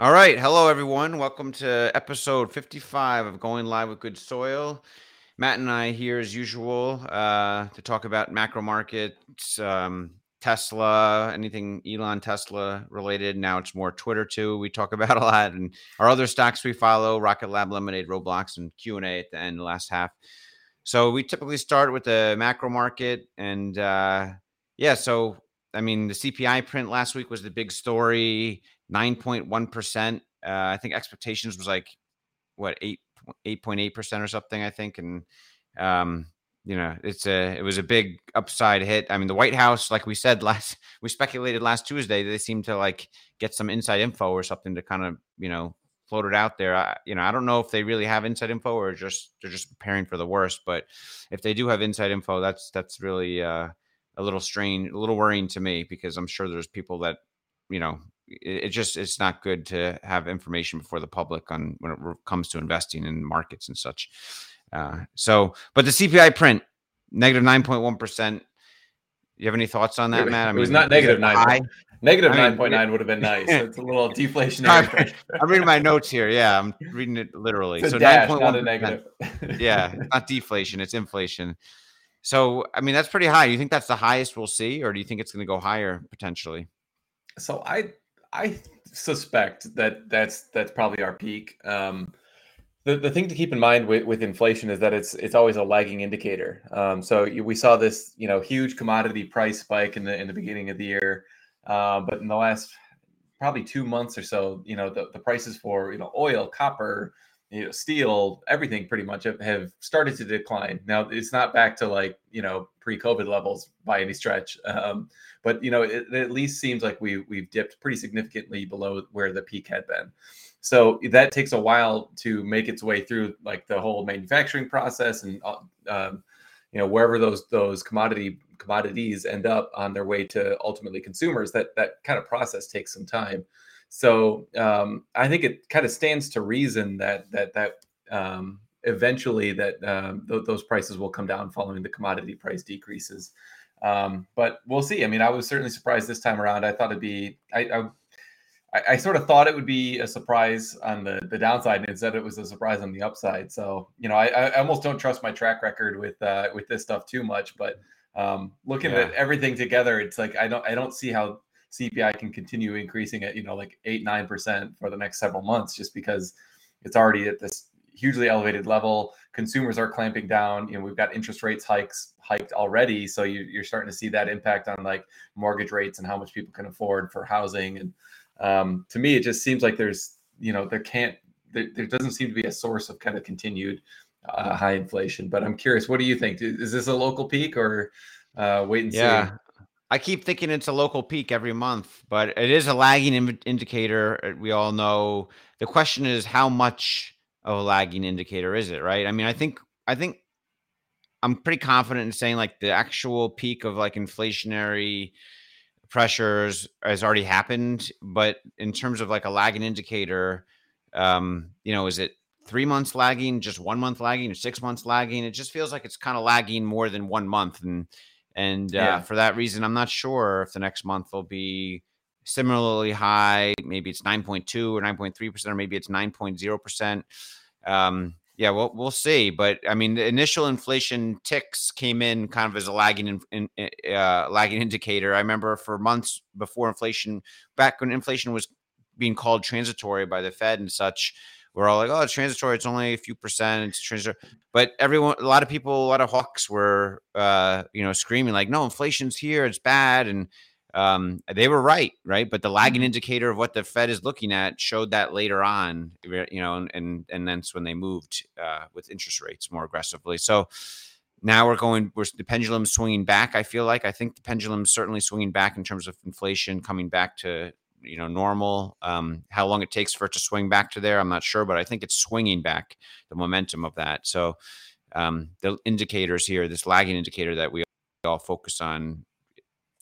All right. Hello, everyone. Welcome to episode 55 of Going Live with Good Soil. Matt and I here, as usual, uh, to talk about macro markets, um, Tesla, anything Elon Tesla related. Now it's more Twitter too. We talk about a lot, and our other stocks we follow: Rocket Lab, Lemonade, Roblox, and Q and A at the end, the last half. So we typically start with the macro market, and uh, yeah, so I mean, the CPI print last week was the big story. 9.1%. Uh, I think expectations was like what 8 8.8% or something, I think. And um, you know, it's a it was a big upside hit. I mean, the White House, like we said last we speculated last Tuesday, they seem to like get some inside info or something to kind of, you know, float it out there. I, you know, I don't know if they really have inside info or just they're just preparing for the worst, but if they do have inside info, that's that's really uh a little strange, a little worrying to me because I'm sure there's people that, you know, it, it, just it's not good to have information before the public on when it comes to investing in markets and such. Uh, so, but the CPI print negative nine point one percent. You have any thoughts on that, Matt? I mean, it was not negative nine. Negative nine point nine would have been nice. it's a little deflationary. I'm reading my notes here. Yeah, I'm reading it literally. so nine point one negative. yeah, not deflation. It's inflation. So, I mean, that's pretty high. You think that's the highest we'll see, or do you think it's going to go higher potentially? So, I I suspect that that's that's probably our peak. Um, the, the thing to keep in mind with, with inflation is that it's it's always a lagging indicator. Um, so we saw this you know huge commodity price spike in the in the beginning of the year, uh, but in the last probably two months or so, you know the, the prices for you know oil, copper, you know steel, everything pretty much have, have started to decline. Now it's not back to like you know pre-COVID levels by any stretch. Um, but you know, it, it, at least seems like we we've dipped pretty significantly below where the peak had been. So that takes a while to make its way through like the whole manufacturing process and uh, um, you know wherever those those commodity commodities end up on their way to ultimately consumers. That that kind of process takes some time. So um, I think it kind of stands to reason that that that um, eventually that um, th- those prices will come down following the commodity price decreases. Um, but we'll see. I mean, I was certainly surprised this time around. I thought it'd be, I, I, I sort of thought it would be a surprise on the the downside, and instead it was a surprise on the upside. So you know, I, I almost don't trust my track record with uh, with this stuff too much. But um, looking yeah. at everything together, it's like I don't I don't see how CPI can continue increasing at you know like eight nine percent for the next several months, just because it's already at this hugely elevated level. Consumers are clamping down. You know, we've got interest rates hikes hiked already, so you, are starting to see that impact on like mortgage rates and how much people can afford for housing. And um, to me, it just seems like there's you know there can't there, there doesn't seem to be a source of kind of continued uh, high inflation. But I'm curious, what do you think? Is this a local peak or uh, wait and yeah. see? I keep thinking it's a local peak every month, but it is a lagging in- indicator. Uh, we all know. The question is how much of a lagging indicator is it, right? I mean, I think I think I'm pretty confident in saying like the actual peak of like inflationary pressures has already happened, but in terms of like a lagging indicator, um, you know, is it three months lagging, just one month lagging, or six months lagging? It just feels like it's kind of lagging more than one month, and and uh, yeah. for that reason, I'm not sure if the next month will be similarly high. Maybe it's 9.2 or 9.3%, or maybe it's 9.0%. Um, yeah, we'll, we'll see. But I mean, the initial inflation ticks came in kind of as a lagging in, in, uh, lagging indicator. I remember for months before inflation, back when inflation was being called transitory by the Fed and such, we're all like, oh, it's transitory. It's only a few percent. It's transitory. But everyone, a lot of people, a lot of hawks were, uh, you know, screaming like, no, inflation's here. It's bad. And um, they were right, right? But the lagging mm-hmm. indicator of what the Fed is looking at showed that later on, you know, and and, and that's when they moved uh, with interest rates more aggressively. So now we're going, we're the pendulum swinging back. I feel like I think the pendulum's certainly swinging back in terms of inflation coming back to you know normal. Um, how long it takes for it to swing back to there, I'm not sure, but I think it's swinging back the momentum of that. So um, the indicators here, this lagging indicator that we all focus on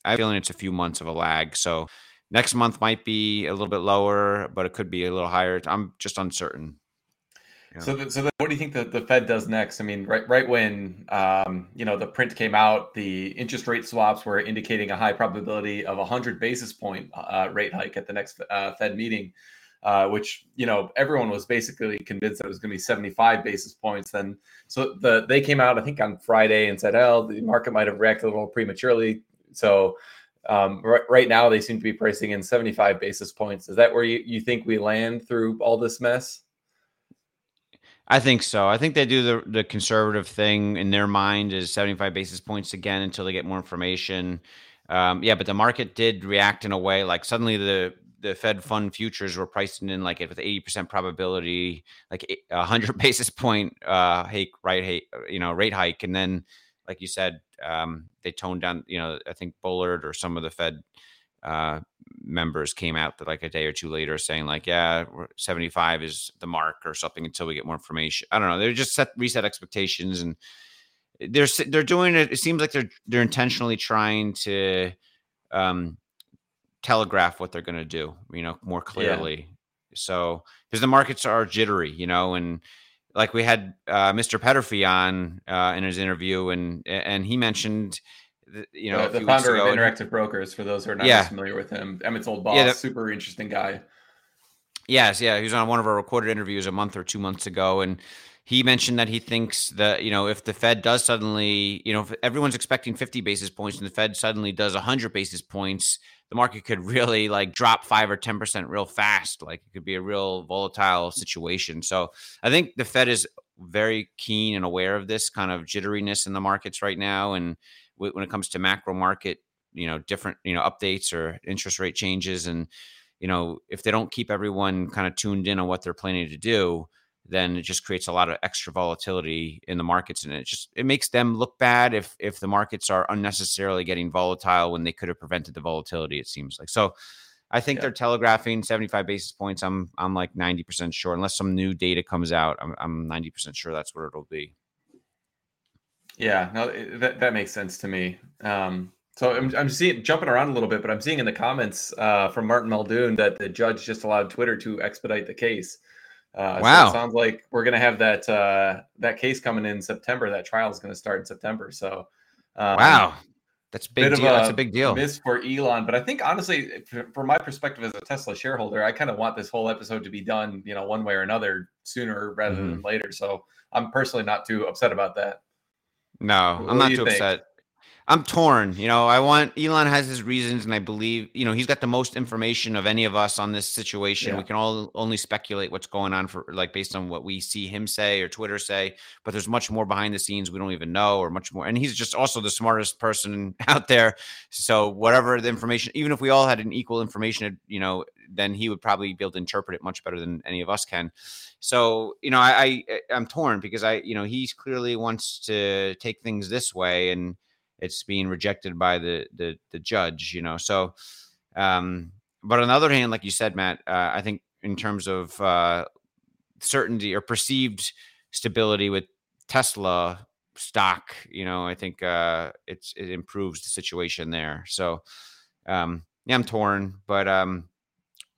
I have a feeling it's a few months of a lag. So next month might be a little bit lower, but it could be a little higher. I'm just uncertain. So, the, so the, what do you think that the Fed does next? I mean, right, right when um, you know the print came out, the interest rate swaps were indicating a high probability of a hundred basis point uh, rate hike at the next uh, Fed meeting. uh, which you know everyone was basically convinced that it was going to be 75 basis points. Then so the they came out I think on Friday and said, "Oh, the market might have reacted a little prematurely." So um, right, right now they seem to be pricing in 75 basis points. Is that where you, you think we land through all this mess? I think so. I think they do the the conservative thing in their mind is 75 basis points again until they get more information. Um, yeah, but the market did react in a way like suddenly the the Fed fund futures were pricing in like it with 80% probability, like a 100 basis point uh hike, right hike, you know, rate hike and then like you said, um, they toned down, you know, I think Bullard or some of the Fed uh, members came out like a day or two later saying like, yeah, 75 is the mark or something until we get more information. I don't know. They're just set reset expectations and they're they're doing it. It seems like they're they're intentionally trying to um, telegraph what they're going to do, you know, more clearly. Yeah. So because the markets are jittery, you know, and like we had uh, Mr. Peterffy on uh, in his interview, and and he mentioned, you know, the, the founder of Interactive Brokers. For those who are not yeah. familiar with him, Emmett's old boss, yeah, the, super interesting guy. Yes, yeah, he was on one of our recorded interviews a month or two months ago, and he mentioned that he thinks that you know if the Fed does suddenly, you know, if everyone's expecting 50 basis points and the Fed suddenly does 100 basis points, the market could really like drop five or 10% real fast. Like it could be a real volatile situation. So I think the Fed is very keen and aware of this kind of jitteriness in the markets right now. And when it comes to macro market, you know, different, you know, updates or interest rate changes. And, you know, if they don't keep everyone kind of tuned in on what they're planning to do, then it just creates a lot of extra volatility in the markets and it just it makes them look bad if if the markets are unnecessarily getting volatile when they could have prevented the volatility it seems like so i think yeah. they're telegraphing 75 basis points i'm i'm like 90% sure unless some new data comes out i'm, I'm 90% sure that's what it'll be yeah no that, that makes sense to me um so I'm, I'm seeing jumping around a little bit, but I'm seeing in the comments uh, from Martin Muldoon that the judge just allowed Twitter to expedite the case. Uh, wow! So it sounds like we're going to have that uh, that case coming in September. That trial is going to start in September. So, um, wow, that's big deal. A that's a big deal. Miss for Elon, but I think honestly, from my perspective as a Tesla shareholder, I kind of want this whole episode to be done, you know, one way or another sooner rather mm-hmm. than later. So I'm personally not too upset about that. No, what I'm not too think? upset. I'm torn. You know, I want Elon has his reasons, and I believe you know he's got the most information of any of us on this situation. Yeah. We can all only speculate what's going on for like based on what we see him say or Twitter say, but there's much more behind the scenes we don't even know, or much more. And he's just also the smartest person out there. So whatever the information, even if we all had an equal information, you know, then he would probably be able to interpret it much better than any of us can. So you know, I, I I'm torn because I you know he clearly wants to take things this way and it's being rejected by the the, the judge you know so um but on the other hand like you said matt uh, i think in terms of uh certainty or perceived stability with tesla stock you know i think uh it's it improves the situation there. So um yeah i'm torn but um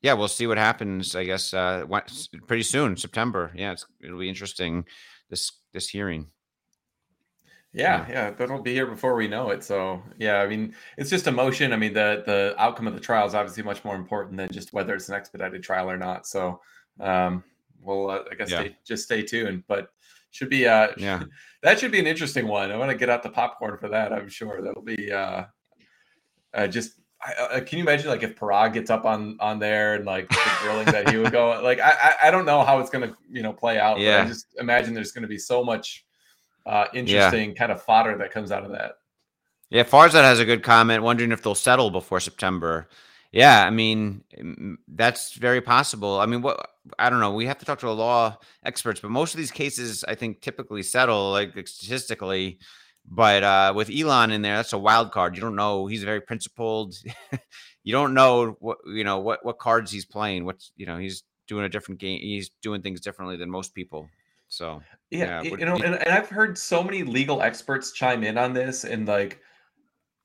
yeah we'll see what happens i guess uh pretty soon september. Yeah it'll be interesting this this hearing yeah, yeah, but it'll be here before we know it. So yeah, I mean, it's just emotion. I mean, the the outcome of the trial is obviously much more important than just whether it's an expedited trial or not. So um, we'll uh, I guess yeah. stay, just stay tuned. But should be uh yeah that should be an interesting one. I want to get out the popcorn for that. I'm sure that'll be uh, uh just. I, can you imagine like if Parag gets up on on there and like the grilling that he would go like I I don't know how it's gonna you know play out. Yeah. I just imagine there's gonna be so much uh, interesting yeah. kind of fodder that comes out of that. Yeah, Farzad has a good comment, wondering if they'll settle before September. Yeah, I mean that's very possible. I mean, what I don't know. We have to talk to a law experts, but most of these cases, I think, typically settle like statistically. But uh, with Elon in there, that's a wild card. You don't know. He's very principled. you don't know what you know what what cards he's playing. What's you know he's doing a different game. He's doing things differently than most people. So yeah, yeah you know, and, and I've heard so many legal experts chime in on this, and like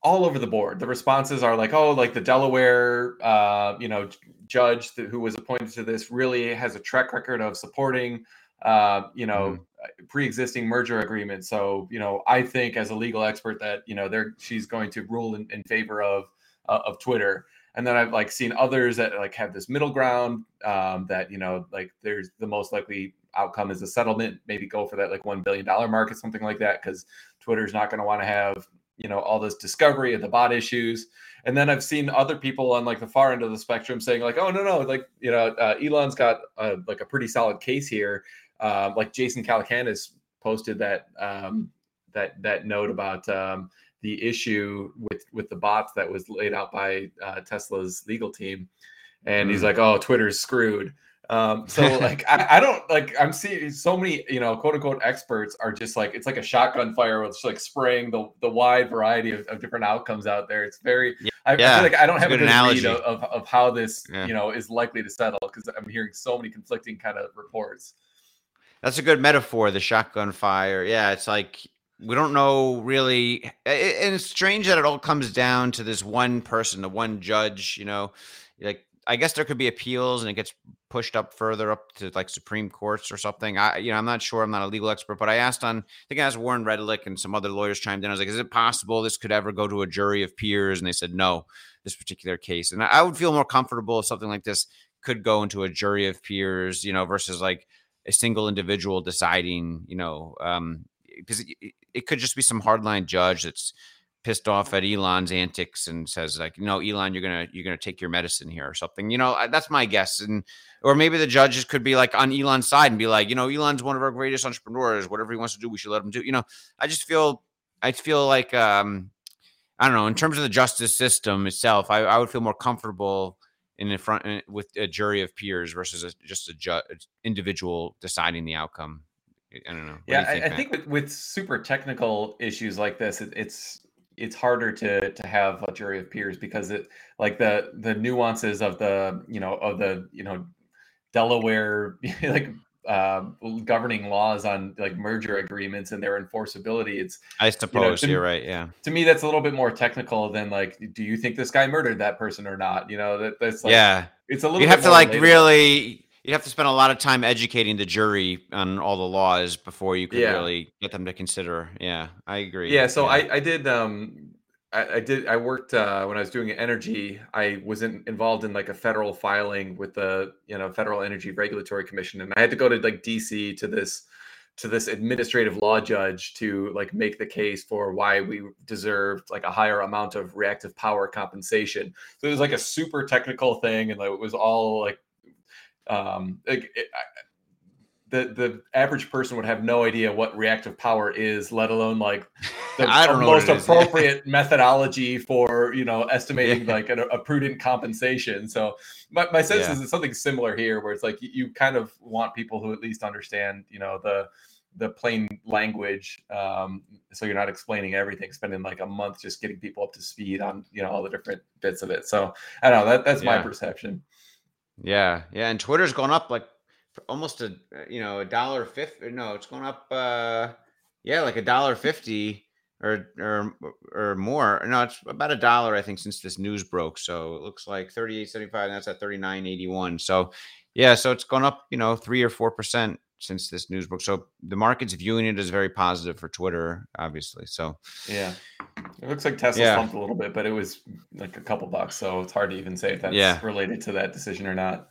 all over the board, the responses are like, "Oh, like the Delaware, uh, you know, judge who was appointed to this really has a track record of supporting, uh, you know. Uh, pre-existing merger agreements." So, you know, I think as a legal expert that you know, they're she's going to rule in, in favor of uh, of Twitter. and then I've like seen others that like have this middle ground um, that you know like there's the most likely outcome is a settlement. Maybe go for that like one billion dollar market, something like that, because Twitter's not going to want to have you know all this discovery of the bot issues. And then I've seen other people on like the far end of the spectrum saying like, oh no no, like you know uh, Elon's got a, like a pretty solid case here. Uh, like Jason Calacanis posted that um, that that note about um, the issue with with the bots that was laid out by uh, Tesla's legal team, and he's like, "Oh, Twitter's screwed." Um, so like I, I, don't like I'm seeing so many you know quote unquote experts are just like it's like a shotgun fire with like spraying the the wide variety of, of different outcomes out there. It's very yeah. I, yeah. I, feel like I don't have a good analogy of, of, of how this yeah. you know is likely to settle because I'm hearing so many conflicting kind of reports. That's a good metaphor. The shotgun fire. Yeah, it's like we don't know really and it's strange that it all comes down to this one person the one judge you know like i guess there could be appeals and it gets pushed up further up to like supreme courts or something. I you know i'm not sure i'm not a legal expert but i asked on i think i asked warren Redlich and some other lawyers chimed in. I was like is it possible this could ever go to a jury of peers? And they said no this particular case. And i would feel more comfortable if something like this could go into a jury of peers you know versus like a single individual deciding you know um because it, it, could just be some hardline judge that's pissed off at Elon's antics and says like, no, Elon, you're gonna you're gonna take your medicine here or something. You know, that's my guess. And or maybe the judges could be like on Elon's side and be like, you know, Elon's one of our greatest entrepreneurs. Whatever he wants to do, we should let him do. You know, I just feel I feel like um I don't know in terms of the justice system itself. I, I would feel more comfortable in the front with a jury of peers versus a, just a ju- individual deciding the outcome. I don't know. What yeah, do think, I, I think with, with super technical issues like this, it, it's it's harder to to have a jury of peers because it like the the nuances of the you know of the you know Delaware like uh, governing laws on like merger agreements and their enforceability. It's I suppose you are right. Yeah. To me, that's a little bit more technical than like, do you think this guy murdered that person or not? You know, that that's like, yeah. It's a little. You have to like really you'd have to spend a lot of time educating the jury on all the laws before you could yeah. really get them to consider. Yeah, I agree. Yeah, so yeah. I I did um I, I did I worked uh, when I was doing energy. I was in, involved in like a federal filing with the you know Federal Energy Regulatory Commission, and I had to go to like DC to this to this administrative law judge to like make the case for why we deserved like a higher amount of reactive power compensation. So it was like a super technical thing, and like, it was all like um, it, it, the the average person would have no idea what reactive power is, let alone like the, the most appropriate methodology for you know estimating yeah. like a, a, prudent compensation. So my, my sense yeah. is it's something similar here, where it's like you, you, kind of want people who at least understand you know the the plain language, um, so you're not explaining everything, spending like a month just getting people up to speed on you know all the different bits of it. So I don't know that that's yeah. my perception. Yeah, yeah, and Twitter's gone up like almost a you know a dollar fifty. No, it's going up. uh Yeah, like a dollar fifty or or or more. No, it's about a dollar I think since this news broke. So it looks like thirty eight seventy five. That's at thirty nine eighty one. So yeah, so it's gone up you know three or four percent since this news broke. So the market's viewing it as very positive for Twitter, obviously. So yeah, it looks like Tesla yeah. slumped a little bit, but it was like a couple bucks, so it's hard to even say if that's yeah. related to that decision or not.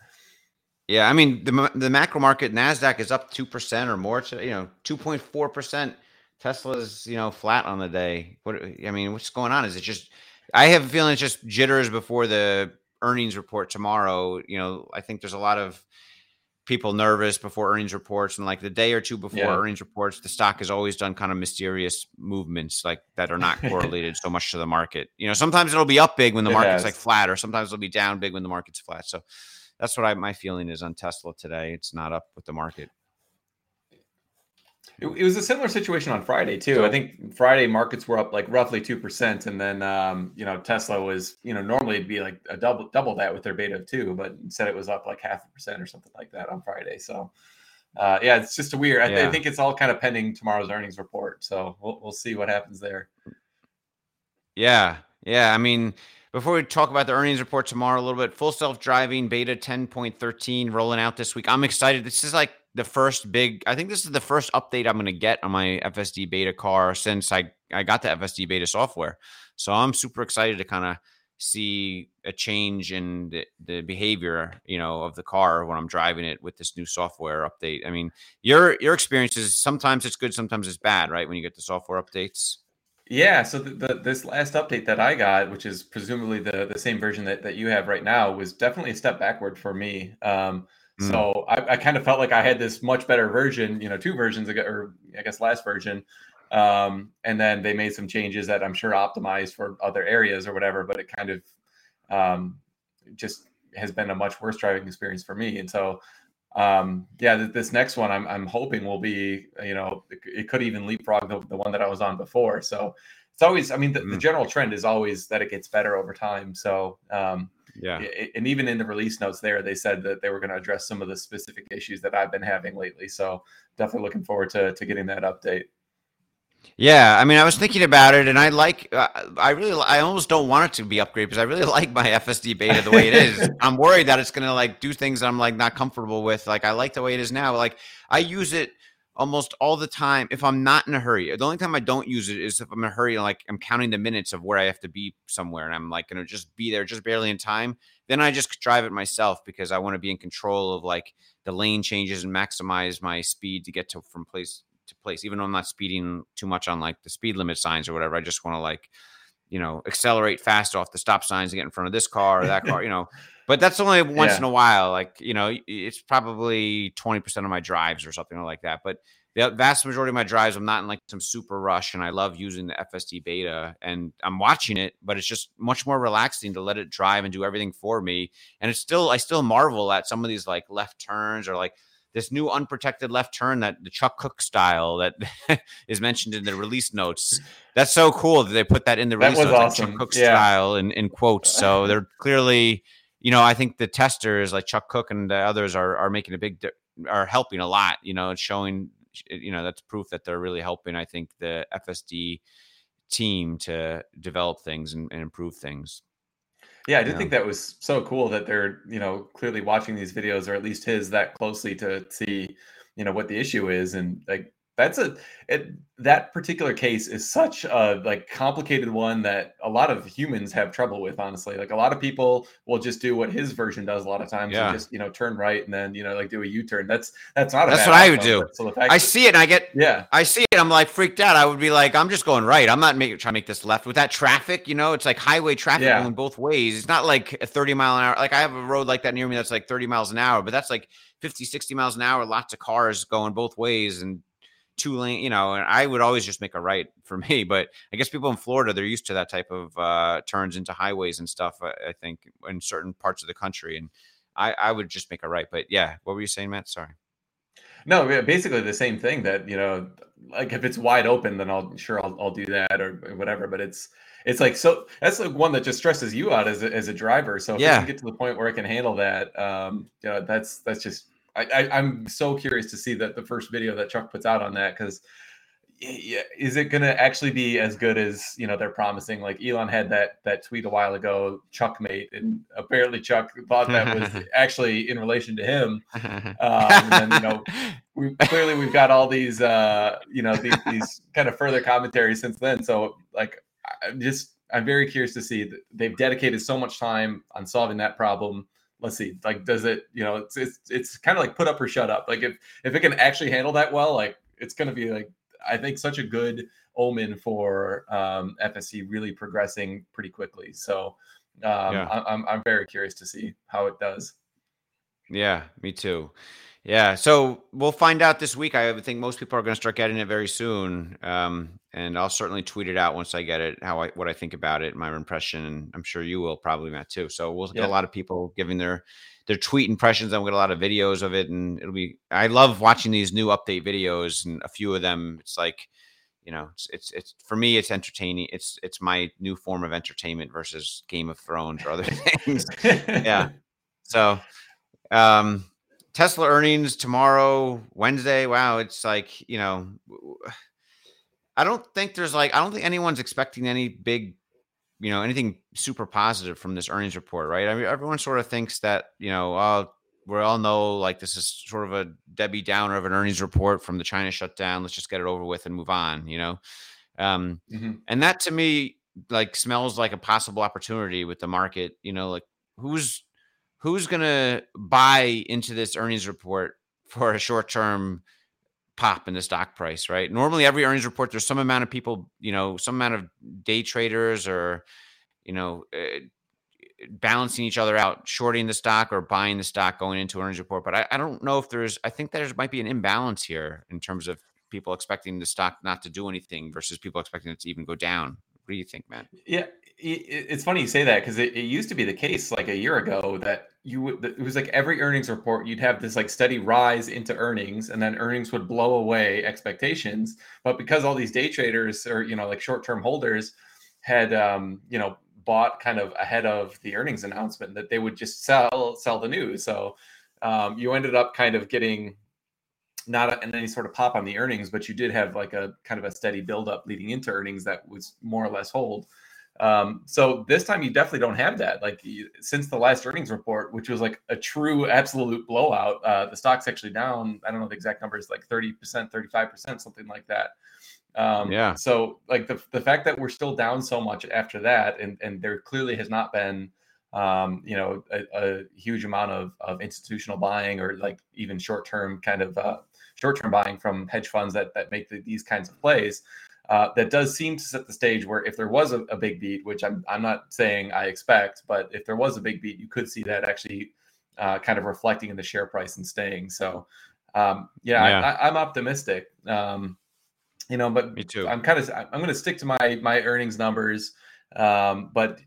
Yeah, I mean the the macro market Nasdaq is up two percent or more. To, you know, two point four percent. Tesla's you know flat on the day. What I mean, what's going on? Is it just? I have a feeling it's just jitters before the earnings report tomorrow. You know, I think there's a lot of people nervous before earnings reports and like the day or two before yeah. earnings reports the stock has always done kind of mysterious movements like that are not correlated so much to the market you know sometimes it'll be up big when the it market's has. like flat or sometimes it'll be down big when the market's flat so that's what I, my feeling is on tesla today it's not up with the market it, it, was a similar situation on Friday too. I think Friday markets were up like roughly two percent, and then um, you know Tesla was you know normally it'd be like a double double that with their beta of two, but instead it was up like half a percent or something like that on Friday. So uh, yeah, it's just a weird. I, yeah. I, think it's all kind of pending tomorrow's earnings report, so we'll we'll see what happens there. Yeah, yeah. I mean, before we talk about the earnings report tomorrow a little bit, full self driving beta ten point thirteen rolling out this week. I'm excited. This is like the first big i think this is the first update i'm going to get on my fsd beta car since i i got the fsd beta software so i'm super excited to kind of see a change in the, the behavior, you know, of the car when I'm driving it with this new software update. I mean, your your experience is sometimes it's good, sometimes it's bad, right? When you get the software updates. Yeah, so the, the, this last update that I got, which is presumably the the same version that, that you have right now, was definitely a step backward for me. Um, mm. So I, I kind of felt like I had this much better version, you know, two versions ago, or I guess last version, um, and then they made some changes that I'm sure optimized for other areas or whatever. But it kind of um, just has been a much worse driving experience for me. And so um, yeah, this next one I'm, I'm hoping will be, you know, it, it could even leapfrog the, the, one that I was on before. So it's always, I mean, the, mm. the general trend is always that it gets better over time. So, um, yeah. It, and even in the release notes there, they said that they were going to address some of the specific issues that I've been having lately. So definitely looking forward to, to getting that update. Yeah, I mean, I was thinking about it, and I like, uh, I really, I almost don't want it to be upgraded because I really like my FSD beta the way it is. I'm worried that it's gonna like do things that I'm like not comfortable with. Like I like the way it is now. Like I use it almost all the time if I'm not in a hurry. The only time I don't use it is if I'm in a hurry, like I'm counting the minutes of where I have to be somewhere, and I'm like gonna just be there just barely in time. Then I just drive it myself because I want to be in control of like the lane changes and maximize my speed to get to from place to place, even though I'm not speeding too much on like the speed limit signs or whatever. I just want to like, you know, accelerate fast off the stop signs and get in front of this car or that car, you know. But that's only once yeah. in a while. Like, you know, it's probably 20% of my drives or something like that. But the vast majority of my drives, I'm not in like some super rush and I love using the FSD beta and I'm watching it, but it's just much more relaxing to let it drive and do everything for me. And it's still, I still marvel at some of these like left turns or like this new unprotected left turn that the Chuck Cook style that is mentioned in the release notes. That's so cool that they put that in the release notes, awesome. like Chuck Cook yeah. style in, in quotes. So they're clearly, you know, I think the testers like Chuck Cook and the others are are making a big are helping a lot. You know, it's showing, you know, that's proof that they're really helping. I think the FSD team to develop things and, and improve things. Yeah, I did think that was so cool that they're, you know, clearly watching these videos or at least his that closely to see, you know, what the issue is and like that's a it, that particular case is such a like complicated one that a lot of humans have trouble with honestly. Like a lot of people will just do what his version does a lot of times yeah. and just you know turn right and then you know like do a u-turn. That's that's not that's what i would do. so i see it and i get yeah. I see it i'm like freaked out. I would be like i'm just going right. I'm not making trying to make this left. With that traffic you know it's like highway traffic yeah. going both ways. It's not like a 30 mile an hour like i have a road like that near me that's like 30 miles an hour but that's like 50 60 miles an hour lots of cars going both ways and two lane, you know, and I would always just make a right for me. But I guess people in Florida, they're used to that type of uh, turns into highways and stuff, I, I think, in certain parts of the country. And I, I would just make a right. But yeah, what were you saying, Matt? Sorry. No, basically the same thing that, you know, like if it's wide open, then I'll sure I'll, I'll do that or whatever. But it's, it's like, so that's the one that just stresses you out as a, as a driver. So if yeah. can get to the point where I can handle that, um, you know, that's, that's just I, I am so curious to see that the first video that Chuck puts out on that because yeah, is it going to actually be as good as you know they're promising? Like Elon had that that tweet a while ago, Chuck mate, and apparently Chuck thought that was actually in relation to him. Um, and you know, we clearly we've got all these uh, you know these, these kind of further commentary since then. So like, I'm just I'm very curious to see that they've dedicated so much time on solving that problem let's see like does it you know it's it's, it's kind of like put up or shut up. Like if if it can actually handle that well like it's going to be like i think such a good omen for um fsd really progressing pretty quickly. So um yeah. I'm, I'm very curious to see how it does. Yeah me too yeah, so we'll find out this week. I think most people are going to start getting it very soon, um, and I'll certainly tweet it out once I get it. How I what I think about it, my impression, and I'm sure you will probably Matt too. So we'll get yeah. a lot of people giving their their tweet impressions, and we'll get a lot of videos of it, and it'll be. I love watching these new update videos, and a few of them, it's like, you know, it's it's, it's for me, it's entertaining. It's it's my new form of entertainment versus Game of Thrones or other things. yeah, so. um Tesla earnings tomorrow, Wednesday. Wow, it's like, you know, I don't think there's like I don't think anyone's expecting any big, you know, anything super positive from this earnings report, right? I mean, everyone sort of thinks that, you know, oh, we all know like this is sort of a Debbie Downer of an earnings report from the China shutdown. Let's just get it over with and move on, you know. Um, mm-hmm. and that to me like smells like a possible opportunity with the market. You know, like who's who's gonna buy into this earnings report for a short term pop in the stock price, right? Normally, every earnings report, there's some amount of people, you know, some amount of day traders or, you know, uh, balancing each other out, shorting the stock or buying the stock going into earnings report. But I, I don't know if there's, I think there might be an imbalance here in terms of people expecting the stock not to do anything versus people expecting it to even go down. What do you think, man? Yeah, it's funny you say that because it, it, used to be the case like a year ago that you would it was like every earnings report you'd have this like steady rise into earnings and then earnings would blow away expectations. But because all these day traders or you know like short-term holders had um you know bought kind of ahead of the earnings announcement that they would just sell sell the news. So um, you ended up kind of getting not any sort of pop on the earnings but you did have like a kind of a steady buildup leading into earnings that was more or less hold um, so this time you definitely don't have that. Like you, since the last earnings report, which was like a true absolute blowout, uh, the stock's actually down. I don't know the exact numbers, like 30%, 35%, something like that. Um, yeah. So like the, the fact that we're still down so much after that, and, and there clearly has not been, um, you know, a, a, huge amount of, of institutional buying or like even short-term kind of, uh, short-term buying from hedge funds that, that make the, these kinds of plays uh, that does seem to set the stage where if there was a, a, big beat, which I'm, I'm not saying I expect, but if there was a big beat, you could see that actually uh, kind of reflecting in the share price and staying. So, um, yeah, yeah. I, am optimistic. Um, you know, but me too. I'm kind of I'm going to stick to my my earnings numbers. Um, but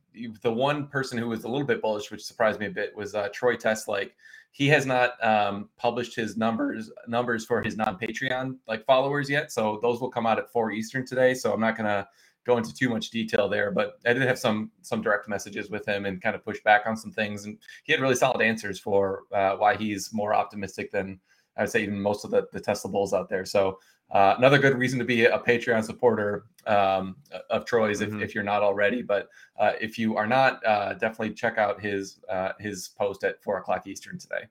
the one person who was a little bit bullish, which surprised me a bit, was uh, Troy Teslike he has not um, published his numbers numbers for his non Patreon like followers yet. So those will come out at four Eastern today. So I'm not gonna go into too much detail there, but I did have some some direct messages with him and kind of push back on some things, and he had really solid answers for uh, why he's more optimistic than I would say even most of the, the Tesla bulls out there. So uh, another good reason to be a Patreon supporter um, of Troy's mm-hmm. if, if, you're not already. But uh, if you are not, uh, definitely check out his uh, his post at four o'clock Eastern today.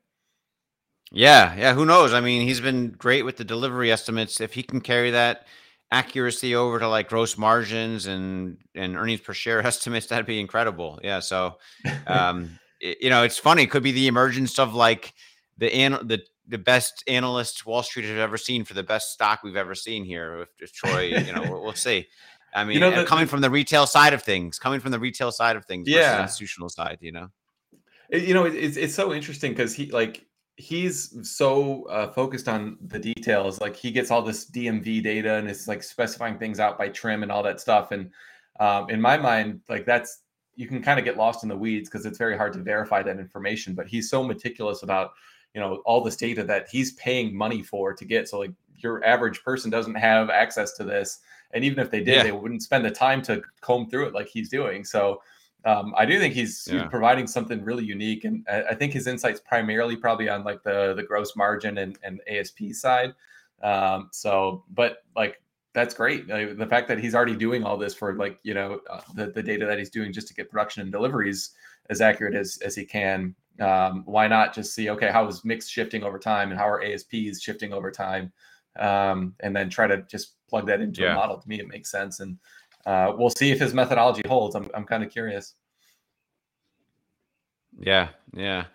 Yeah, yeah. Who knows? I mean, he's been great with the delivery estimates. If he can carry that accuracy over to like gross margins and and earnings per share estimates, that'd be incredible. Yeah. So, um, it, you know, it's funny. It could be the emergence of like the an the the best analysts Wall Street has ever seen for the best stock we've ever seen here. If, if Troy, you know, we'll, we'll, see. I mean, you know, the, coming from the retail side of things, coming from the retail side of things, yeah, institutional side, you know. You know, it's it's so interesting because he like he's so uh, focused on the details. Like he gets all this DMV data and it's like specifying things out by trim and all that stuff. And um, in my mind, like that's you can kind of get lost in the weeds because it's very hard to verify that information. But he's so meticulous about you know all this data that he's paying money for to get so like your average person doesn't have access to this and even if they did yeah. they wouldn't spend the time to comb through it like he's doing so um, I do think he's, yeah. he's, providing something really unique, and I, I, think his insights primarily probably on like the the gross margin and, and ASP side. Um, so, but like that's great. Like, the fact that he's already doing all this for like you know uh, the the data that he's doing just to get production and deliveries as accurate as as he can um, why not just see okay how is mix shifting over time and how are asps shifting over time? Um, and then try to just plug that into yeah. a model. To me it makes sense. And uh, we'll see if his methodology holds. I'm, I'm kind of curious. Yeah yeah.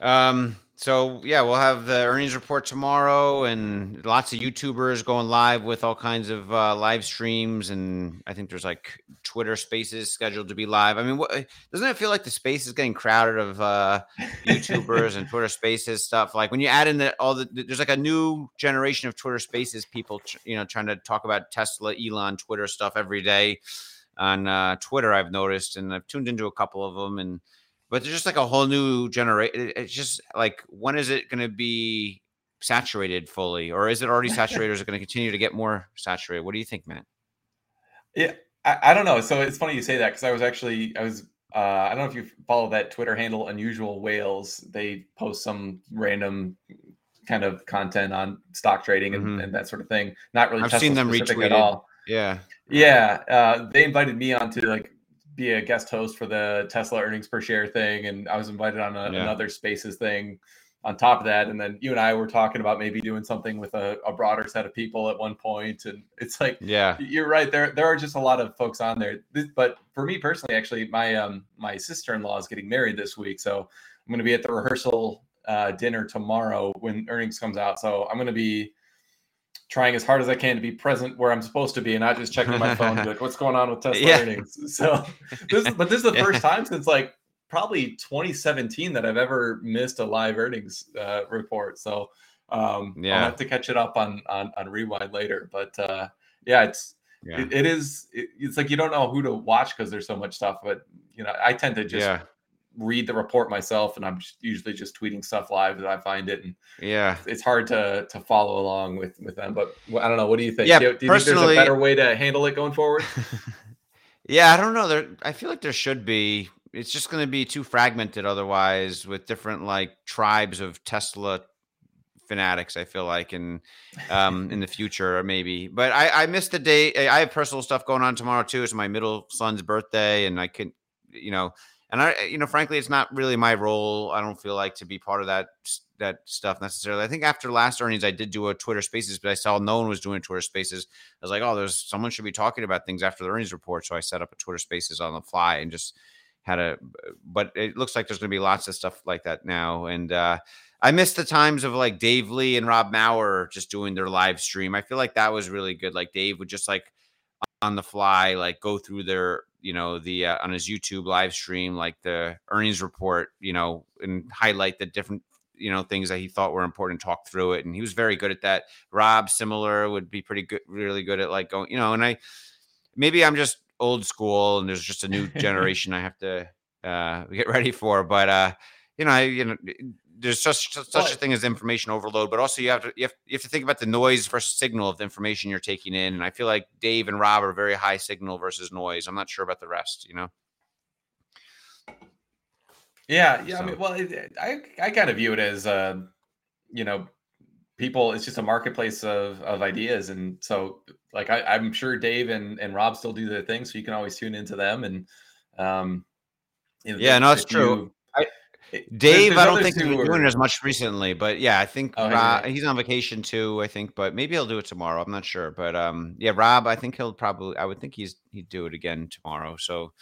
Um so yeah, we'll have the earnings report tomorrow, and lots of YouTubers going live with all kinds of uh, live streams, and I think there's like Twitter Spaces scheduled to be live. I mean, what, doesn't it feel like the space is getting crowded of uh, YouTubers and Twitter Spaces stuff? Like when you add in the, all the, there's like a new generation of Twitter Spaces people, you know, trying to talk about Tesla, Elon, Twitter stuff every day on uh, Twitter. I've noticed, and I've tuned into a couple of them, and but there's just like a whole new generation. It's just like when is it going to be saturated fully, or is it already saturated? or is it going to continue to get more saturated? What do you think, Matt? Yeah, I, I don't know. So it's funny you say that because I was actually I was uh, I don't know if you follow that Twitter handle, Unusual Whales. They post some random kind of content on stock trading and, mm-hmm. and that sort of thing. Not really. I've Tesla seen them retweet at all. Yeah, yeah. Uh, they invited me on to like be a guest host for the Tesla earnings per share thing, and I was invited on a, yeah. another Spaces thing. on top of that, and then you and I were talking about maybe doing something with a, a broader set of people at one point. and it's like, yeah, you're right. There there are just a lot of folks on there. This, but for me personally, actually, my um my sister in law is getting married this week, so I'm going to be at the rehearsal uh, dinner tomorrow when earnings comes out. So I'm going to be trying as hard as I can to be present where I'm supposed to be and not just checking my phone like what's going on with Tesla yeah. earnings. So this but this is the yeah. first time since like probably 2017 that I've ever missed a live earnings uh, report. So um yeah. I'll have to catch it up on on on rewind later. But uh yeah, it's yeah. It, it is it, it's like you don't know who to watch because there's so much stuff but you know i tend to just yeah read the report myself and i'm usually just tweeting stuff live that i find it and yeah. it's hard to to follow along with with them but i don't know what do you think? Yeah, do, do you think there's a better way to handle it going forward? Yeah i don't know there i feel like there should be. It's just going to be too fragmented otherwise with different like tribes of tesla fanatics i feel like in um in the future or maybe. But i i missed the day i have personal stuff going on tomorrow too. It's my middle son's birthday and i can you know and I, you know, frankly, it's not really my role. I don't feel like to be part of that that stuff necessarily. I think after last earnings, I did do a Twitter Spaces, but I saw no one was doing Twitter Spaces. I was like, oh, there's someone should be talking about things after the earnings report. So I set up a Twitter Spaces on the fly and just had a. But it looks like there's going to be lots of stuff like that now, and uh, I miss the times of like Dave Lee and Rob Maurer just doing their live stream. I feel like that was really good. Like Dave would just like on the fly, like go through their you know the uh, on his YouTube live stream like the earnings report, you know, and highlight the different you know things that he thought were important talk through it and he was very good at that. Rob similar would be pretty good really good at like going you know and i maybe i'm just old school and there's just a new generation i have to uh get ready for but uh you know i you know there's such such a thing as information overload, but also you have to you have, you have to think about the noise versus signal of the information you're taking in. And I feel like Dave and Rob are very high signal versus noise. I'm not sure about the rest, you know. Yeah, yeah. So. I mean, well, it, I I kind of view it as uh, you know, people. It's just a marketplace of of ideas, and so like I, I'm sure Dave and and Rob still do their thing, so you can always tune into them and um. You know, yeah, no, it's true. Dave, I don't think he's been doing it as much recently, but yeah, I think oh, Rob, he's on vacation too. I think, but maybe he'll do it tomorrow. I'm not sure, but um, yeah, Rob, I think he'll probably. I would think he's he'd do it again tomorrow. So,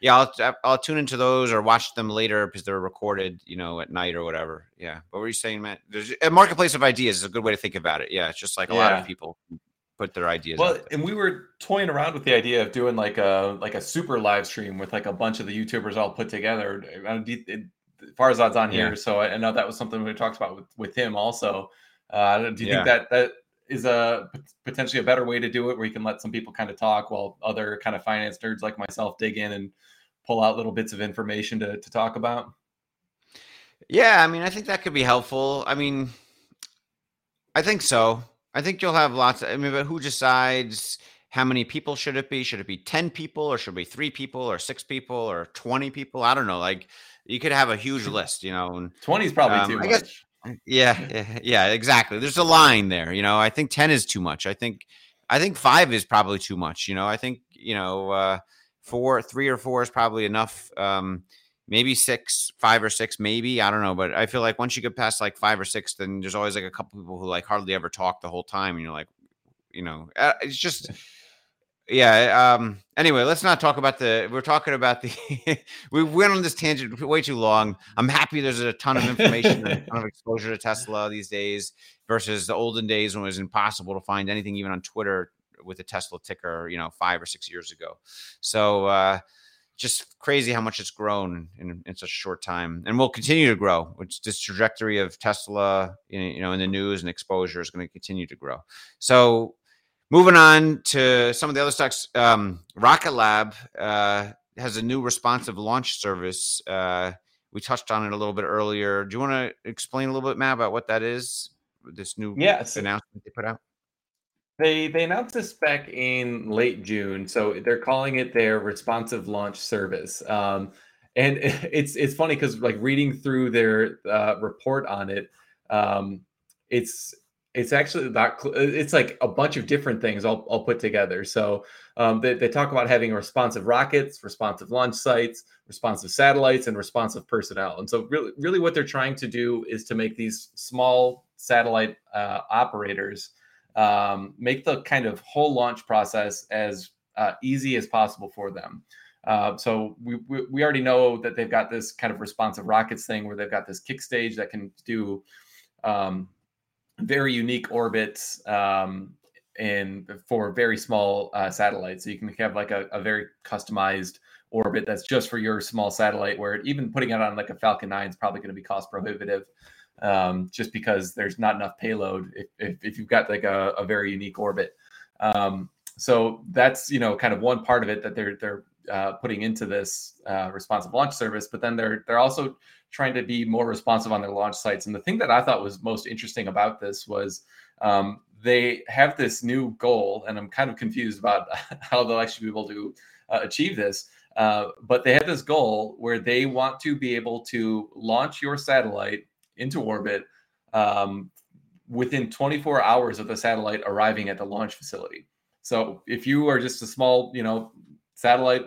yeah, I'll I'll tune into those or watch them later because they're recorded, you know, at night or whatever. Yeah, what were you saying, Matt? There's a marketplace of ideas is a good way to think about it. Yeah, it's just like a yeah. lot of people put their ideas. Well, and we were toying around with the idea of doing like a like a super live stream with like a bunch of the YouTubers all put together. Farzad's on here, yeah. so I, know that was something we talked about with, with him also. Uh, do you yeah. think that that is a potentially a better way to do it, where you can let some people kind of talk while other kind of finance nerds like myself dig in and pull out little bits of information to to talk about? Yeah, I mean, I think that could be helpful. I mean, I think so. I think you'll have lots. Of, I mean, but who decides? how many people should it be? Should it be 10 people or should it be three people or six people or 20 people? I don't know. Like you could have a huge list, you know. And, 20 is probably um, too I much. Guess, yeah, yeah, exactly. There's a line there, you know. I think 10 is too much. I think I think 5 is probably too much, you know. I think, you know, uh 4 3 or 4 is probably enough um maybe 6, 5 or 6 maybe, I don't know, but I feel like once you get past like 5 or 6 then there's always like a couple people who like hardly ever talk the whole time and you're like, you know, uh, it's just yeah. Um, anyway, let's not talk about the. We're talking about the. we went on this tangent way too long. I'm happy there's a ton of information, a ton of exposure to Tesla these days versus the olden days when it was impossible to find anything even on Twitter with a Tesla ticker. You know, five or six years ago. So. uh just crazy how much it's grown in, in such a short time and will continue to grow which this trajectory of tesla you know in the news and exposure is going to continue to grow so Moving on to some of the other stocks, um, Rocket Lab uh, has a new responsive launch service. Uh, we touched on it a little bit earlier. Do you want to explain a little bit, Matt, about what that is? This new yes. announcement they put out. They they announced this back in late June, so they're calling it their responsive launch service. Um, and it's it's funny because like reading through their uh, report on it, um, it's it's actually not. It's like a bunch of different things all, all put together. So um, they, they talk about having responsive rockets, responsive launch sites, responsive satellites, and responsive personnel. And so really, really, what they're trying to do is to make these small satellite uh, operators um, make the kind of whole launch process as uh, easy as possible for them. Uh, so we, we, we already know that they've got this kind of responsive rockets thing where they've got this kick stage that can do um, very unique orbits um, and for very small uh, satellites. So you can have like a, a, very customized orbit that's just for your small satellite. Where even putting it on like a Falcon 9 is probably going to be cost prohibitive, um, just because there's not enough payload if, if, if you've got like a, a very unique orbit. Um, so that's you know kind of one part of it that they're they're uh, putting into this uh, responsive launch service, but then they're they're also trying to be more responsive on their launch sites. And the thing that I thought was most interesting about this was um, they have this new goal, and I'm kind of confused about how they'll actually be able to uh, achieve this. Uh, but they have this goal where they want to be able to launch your satellite into orbit um, within 24 hours of the satellite arriving at the launch facility. So if you are just a small, you know, satellite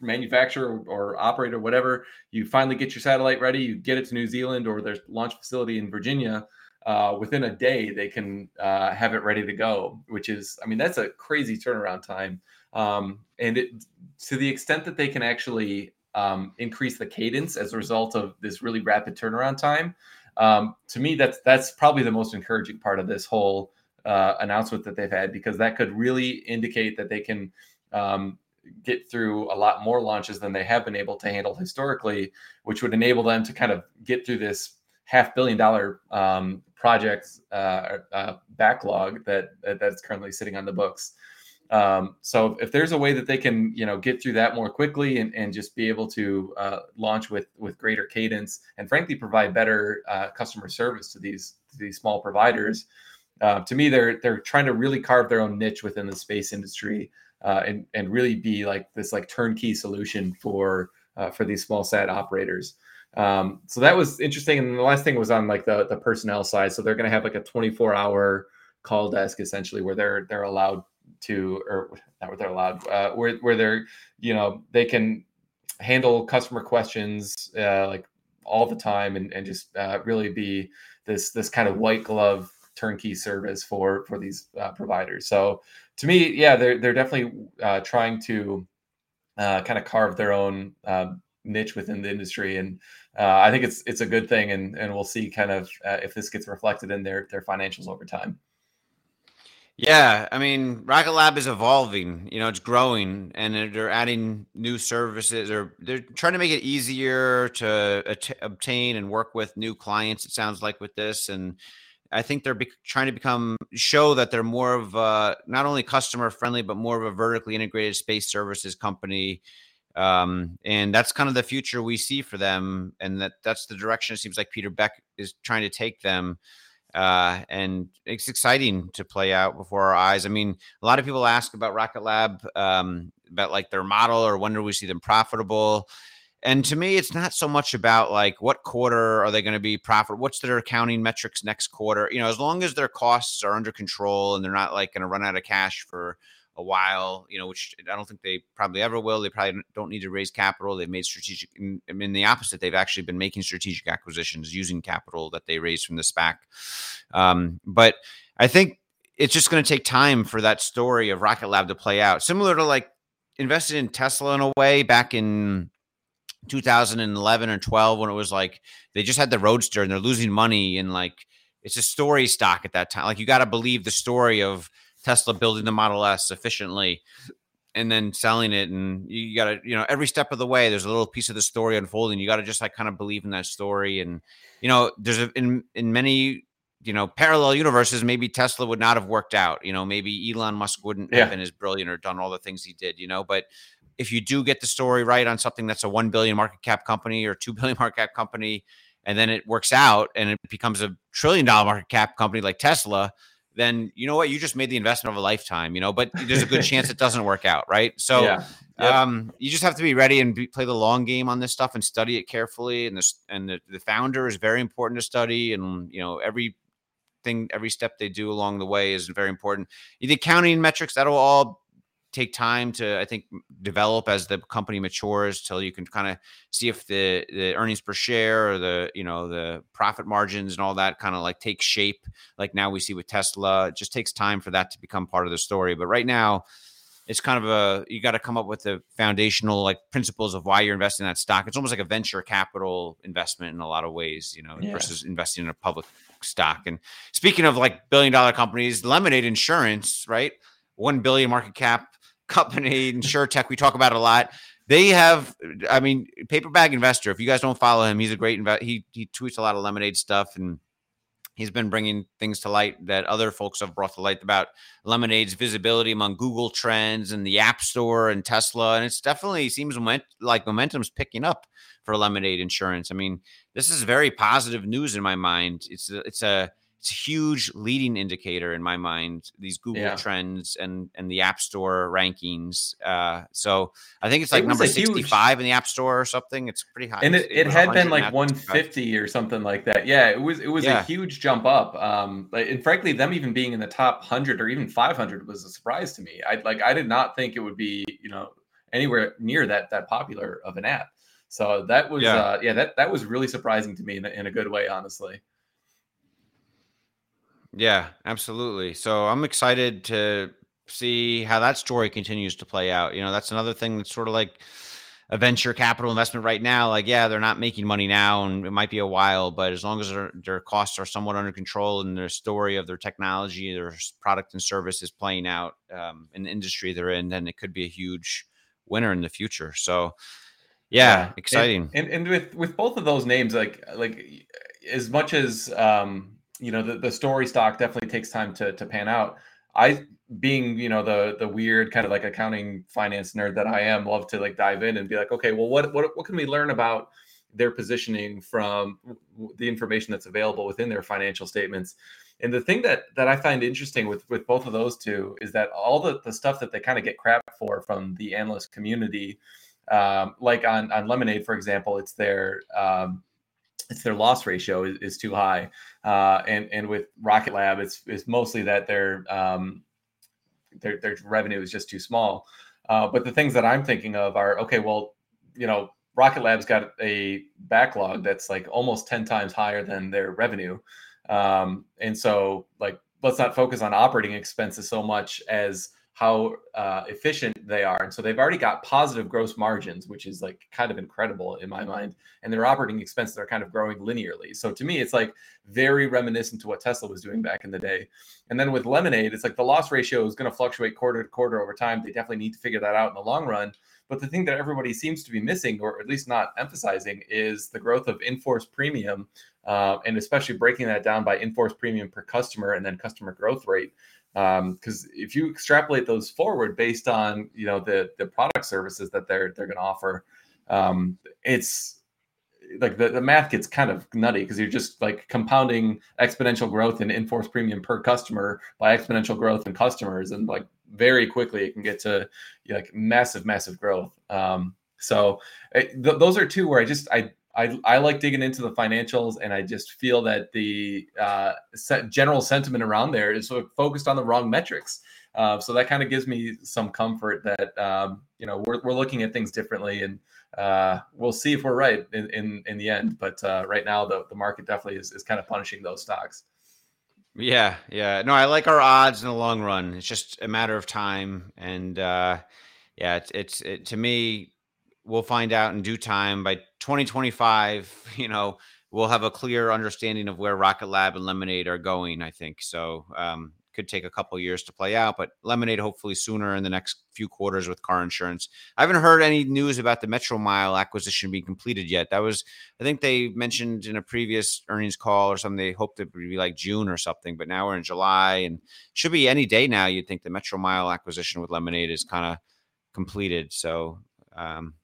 manufacturer or operator, whatever, you finally get your satellite ready, you get it to New Zealand or their launch facility in Virginia. Uh, within a day, they can uh, have it ready to go, which is, I mean, that's a crazy turnaround time. Um, and it, to the extent that they can actually um, increase the cadence as a result of this really rapid turnaround time, um, to me, that's that's probably the most encouraging part of this whole uh, announcement that they've had because that could really indicate that they can um, get through a lot more launches than they have been able to handle historically, which would enable them to kind of get through this half billion dollar um, project uh, uh, backlog that that's currently sitting on the books. Um, so if there's a way that they can, you know, get through that more quickly and, and just be able to uh, launch with with greater cadence and frankly provide better uh, customer service to these to these small providers, uh, to me they're they're trying to really carve their own niche within the space industry uh, and and really be like this like turnkey solution for uh, for these small sat operators. Um, so that was interesting. And the last thing was on like the the personnel side. So they're going to have like a 24 hour call desk essentially where they're they're allowed to or not where they're allowed uh, where where they're you know they can handle customer questions uh, like all the time and, and just uh, really be this this kind of white glove turnkey service for for these uh, providers. So to me, yeah, they're they're definitely uh, trying to uh, kind of carve their own um, niche within the industry, and uh, I think it's it's a good thing, and and we'll see kind of uh, if this gets reflected in their their financials over time. Yeah, I mean, Rocket Lab is evolving. You know, it's growing, and they're adding new services. Or they're trying to make it easier to at- obtain and work with new clients. It sounds like with this, and I think they're be- trying to become show that they're more of a, not only customer friendly but more of a vertically integrated space services company. Um, and that's kind of the future we see for them, and that that's the direction it seems like Peter Beck is trying to take them. Uh, and it's exciting to play out before our eyes. I mean, a lot of people ask about Rocket Lab, um, about like their model, or when do we see them profitable? And to me, it's not so much about like what quarter are they going to be profitable? What's their accounting metrics next quarter? You know, as long as their costs are under control and they're not like going to run out of cash for a while, you know, which I don't think they probably ever will. They probably don't need to raise capital. They've made strategic, I mean, the opposite. They've actually been making strategic acquisitions using capital that they raised from the SPAC. Um, but I think it's just going to take time for that story of Rocket Lab to play out. Similar to like invested in Tesla in a way back in 2011 or 12 when it was like they just had the roadster and they're losing money and like it's a story stock at that time like you got to believe the story of tesla building the model s efficiently and then selling it and you got to you know every step of the way there's a little piece of the story unfolding you got to just like kind of believe in that story and you know there's a, in in many you know parallel universes maybe tesla would not have worked out you know maybe elon musk wouldn't yeah. have been as brilliant or done all the things he did you know but if you do get the story right on something that's a 1 billion market cap company or 2 billion market cap company and then it works out and it becomes a trillion dollar market cap company like Tesla then you know what you just made the investment of a lifetime you know but there's a good chance it doesn't work out right so yeah. yep. um, you just have to be ready and be, play the long game on this stuff and study it carefully and this and the, the founder is very important to study and you know every thing, every step they do along the way is very important. The accounting metrics that'll all take time to I think develop as the company matures till you can kind of see if the the earnings per share or the you know the profit margins and all that kind of like take shape like now we see with Tesla. It just takes time for that to become part of the story but right now it's kind of a you got to come up with the foundational like principles of why you're investing in that stock. It's almost like a venture capital investment in a lot of ways you know yeah. versus investing in a public stock. And speaking of like billion dollar companies lemonade insurance right? 1 billion market cap company, InsureTech, we talk about a lot. They have, I mean, Paper Bag Investor. If you guys don't follow him, he's a great investor. He he tweets a lot of lemonade stuff, and he's been bringing things to light that other folks have brought to light about lemonade's visibility among Google Trends and the App Store and Tesla. And it's definitely seems like momentum's picking up for lemonade insurance. I mean, this is very positive news in my mind. It's a, it's a it's a huge leading indicator in my mind these google yeah. trends and and the app store rankings uh so i think it's like it number 65 huge... in the app store or something it's pretty high and it, it, it had been like 150 or something like that yeah it was it was yeah. a huge jump up um and frankly them even being in the top 100 or even 500 was a surprise to me i like i did not think it would be you know anywhere near that that popular of an app so that was yeah, uh, yeah that that was really surprising to me in a, in a good way honestly yeah, absolutely. So I'm excited to see how that story continues to play out. You know, that's another thing that's sort of like a venture capital investment right now. Like, yeah, they're not making money now, and it might be a while, but as long as their, their costs are somewhat under control and their story of their technology, their product and service is playing out um, in the industry they're in, then it could be a huge winner in the future. So, yeah, yeah. exciting. And, and, and with with both of those names, like like as much as um you know the, the story stock definitely takes time to to pan out i being you know the the weird kind of like accounting finance nerd that i am love to like dive in and be like okay well what what, what can we learn about their positioning from the information that's available within their financial statements and the thing that that i find interesting with with both of those two is that all the, the stuff that they kind of get crap for from the analyst community um, like on on lemonade for example it's their um, it's their loss ratio is, is too high. Uh, and and with Rocket Lab, it's it's mostly that their um, their their revenue is just too small. Uh, but the things that I'm thinking of are okay. Well, you know, Rocket Lab's got a backlog that's like almost ten times higher than their revenue, um, and so like let's not focus on operating expenses so much as how uh, efficient they are. And so they've already got positive gross margins, which is like kind of incredible in my mind. And their operating expenses are kind of growing linearly. So to me, it's like very reminiscent to what Tesla was doing back in the day. And then with Lemonade, it's like the loss ratio is going to fluctuate quarter to quarter over time. They definitely need to figure that out in the long run. But the thing that everybody seems to be missing, or at least not emphasizing, is the growth of in-force premium, uh, and especially breaking that down by in-force premium per customer and then customer growth rate because um, if you extrapolate those forward based on you know the the product services that they're they're going to offer um, it's like the, the math gets kind of nutty because you're just like compounding exponential growth in in-force premium per customer by exponential growth in customers and like very quickly it can get to like massive massive growth. Um, so it, eh, th- those are two where i just i I, I like digging into the financials, and I just feel that the uh, general sentiment around there is sort of focused on the wrong metrics. Uh, so that kind of gives me some comfort that um, you know we're, we're looking at things differently, and uh, we'll see if we're right in in, in the end. But uh, right now, the, the market definitely is, is kind of punishing those stocks. Yeah, yeah. No, I like our odds in the long run. It's just a matter of time, and uh, yeah, it's it's it, to me we'll find out in due time. By 2025 you know we'll have a clear understanding of where rocket lab and lemonade are going i think. So um, could take a couple years to play out but lemonade hopefully sooner in the next few quarters with car insurance. I haven't heard any news about the Metromile acquisition being completed yet. That was i think they mentioned in a previous earnings call or something they hoped it would be like june or something but now we're in july and should be any day now you'd think the Metromile acquisition with lemonade is kind of completed. So um,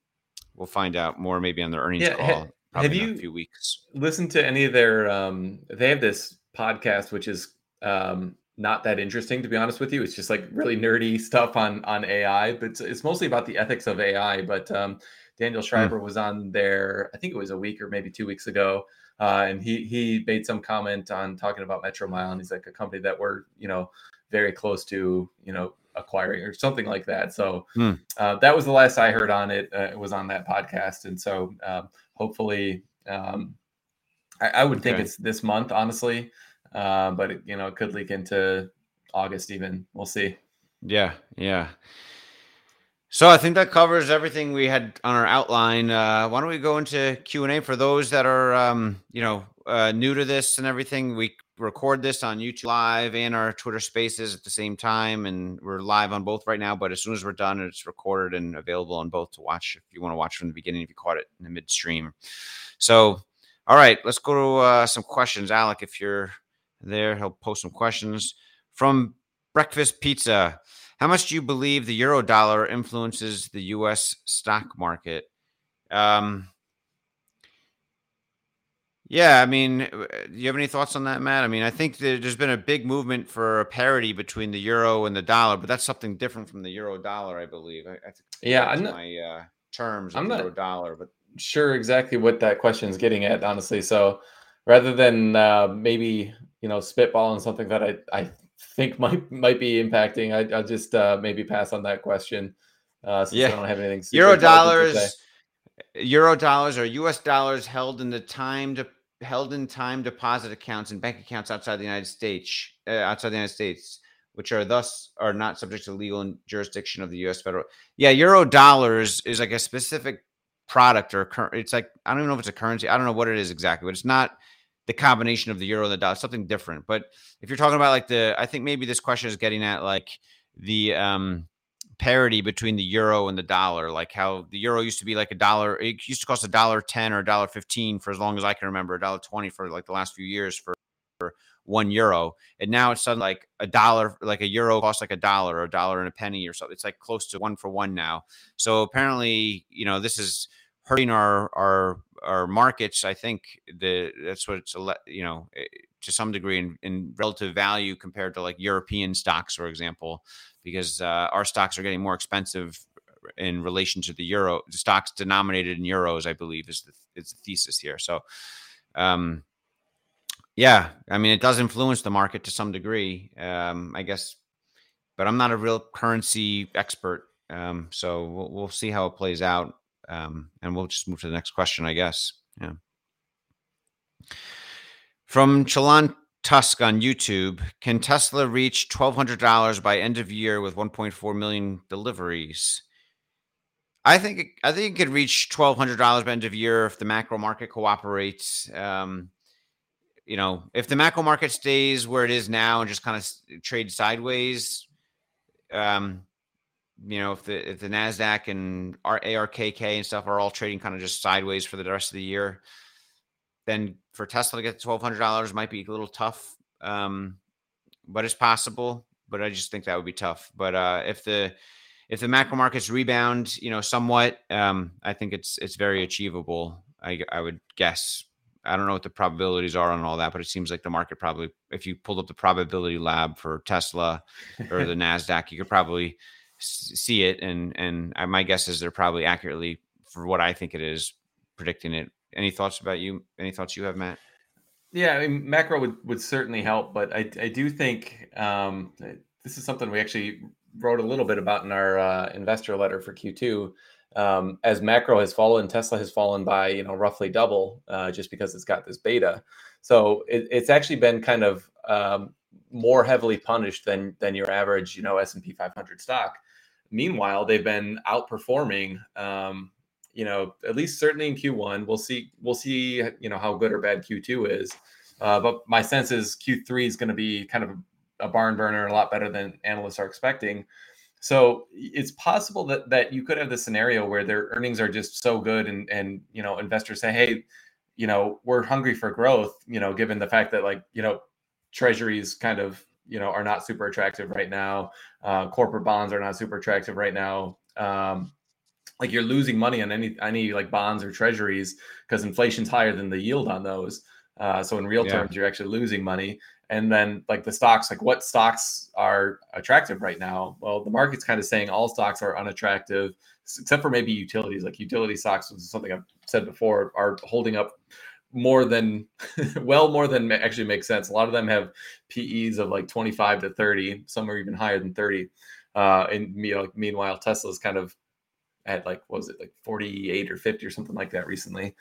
we'll find out more maybe on their earnings yeah, call. Ha- have you a few weeks listened to any of their? Um, they have this podcast which is um, not that interesting to be honest with you. It's just like really nerdy stuff on on AI, but it's, it's mostly about the ethics of AI. But um, Daniel hmm. Schreiber mm. was on there. I think it was a week or maybe two weeks ago, uh, and he he made some comment on talking about Metromile, and he's like a company that we're you know very close to you know acquiring or something like that. So mm. uh, that was the last I heard on it. Uh, it was on that podcast, and so um, hopefully, um, I, I, would think it's this month, honestly, uh, but it, you know it could leak into August even. We'll see. Yeah, yeah. So I think that covers everything we had on our outline. Uh, why don't we go into Q and A for those that are, um, you know, uh, new to this and everything? We record this on YouTube Live and our Twitter Spaces at the same time, and we're live on both right now. But as soon as we're done, it's recorded and available on both to watch if you want to watch from the beginning. If you caught it in the midstream, so all right, let's go to uh, some questions. Alec, if you're there, he'll post some questions from Breakfast Pizza. How much do you believe the euro dollar influences the U.S. stock market? Um, yeah, I mean, uh, do you have any thoughts on that, Matt? I mean, I think there's been a big movement for a parity between the euro and the dollar, but that's something different from the euro dollar, I believe. I, I yeah, I'm not, my uh, terms I'm not euro dollar, but sure exactly what that question is getting at, honestly. So rather than uh, maybe you know spitball on something that I I think might might be impacting, I, will just uh, maybe pass on that question. Uh, since yeah. I don't have anything. Euro dollars. Euro dollars or U.S. dollars held in the time to held in time deposit accounts and bank accounts outside the United States, uh, outside the United States, which are thus are not subject to legal jurisdiction of the U.S. federal. Yeah, euro dollars is like a specific product or cur- it's like I don't even know if it's a currency. I don't know what it is exactly, but it's not the combination of the euro and the dollar. Something different. But if you're talking about like the, I think maybe this question is getting at like the um parity between the euro and the dollar, like how the euro used to be like a dollar. It used to cost a dollar ten or a dollar fifteen for as long as I can remember, a dollar twenty for like the last few years for, for one euro. And now it's suddenly like a dollar, like a euro costs like a dollar or a dollar and a penny or something. It's like close to one for one now. So apparently, you know, this is hurting our our our markets. I think the that's what it's you know to some degree in, in relative value compared to like European stocks, for example because uh, our stocks are getting more expensive in relation to the euro. The stocks denominated in euros, I believe, is the is the thesis here. So, um, yeah, I mean, it does influence the market to some degree, um, I guess, but I'm not a real currency expert, um, so we'll, we'll see how it plays out, um, and we'll just move to the next question, I guess. Yeah. From Chalan Tusk on YouTube. Can Tesla reach $1,200 by end of year with 1.4 million deliveries? I think I think it could reach twelve hundred dollars by end of year if the macro market cooperates. Um, you know, if the macro market stays where it is now and just kind of trades sideways, um, you know, if the if the Nasdaq and our ARKK and stuff are all trading kind of just sideways for the rest of the year, then for Tesla to get twelve hundred dollars might be a little tough, um, but it's possible. But I just think that would be tough. But uh, if the if the macro markets rebound, you know, somewhat, um, I think it's it's very achievable. I, I would guess. I don't know what the probabilities are on all that, but it seems like the market probably, if you pulled up the probability lab for Tesla or the Nasdaq, you could probably see it. And and my guess is they're probably accurately for what I think it is predicting it any thoughts about you? Any thoughts you have, Matt? Yeah, I mean, macro would, would certainly help, but I, I do think um, this is something we actually wrote a little bit about in our uh, investor letter for Q2. Um, as macro has fallen, Tesla has fallen by you know roughly double uh, just because it's got this beta. So it, it's actually been kind of um, more heavily punished than than your average you know S and P 500 stock. Meanwhile, they've been outperforming um, you know, at least certainly in Q1. We'll see. We'll see. You know how good or bad Q2 is. Uh, but my sense is Q3 is going to be kind of a barn burner, a lot better than analysts are expecting. So it's possible that that you could have the scenario where their earnings are just so good, and and you know investors say, hey, you know, we're hungry for growth. You know, given the fact that like you know, treasuries kind of you know are not super attractive right now. Uh, corporate bonds are not super attractive right now. Um, like you're losing money on any any like bonds or treasuries because inflation's higher than the yield on those. Uh, so in real yeah. terms, you're actually losing money. And then like the stocks, like what stocks are attractive right now? Well, the market's kind of saying all stocks are unattractive, except for maybe utilities. Like utility stocks, which is something I've said before, are holding up more than well more than actually makes sense. A lot of them have PEs of like 25 to 30, some are even higher than 30. Uh, and you know, meanwhile, Tesla's kind of at like was it like 48 or 50 or something like that recently.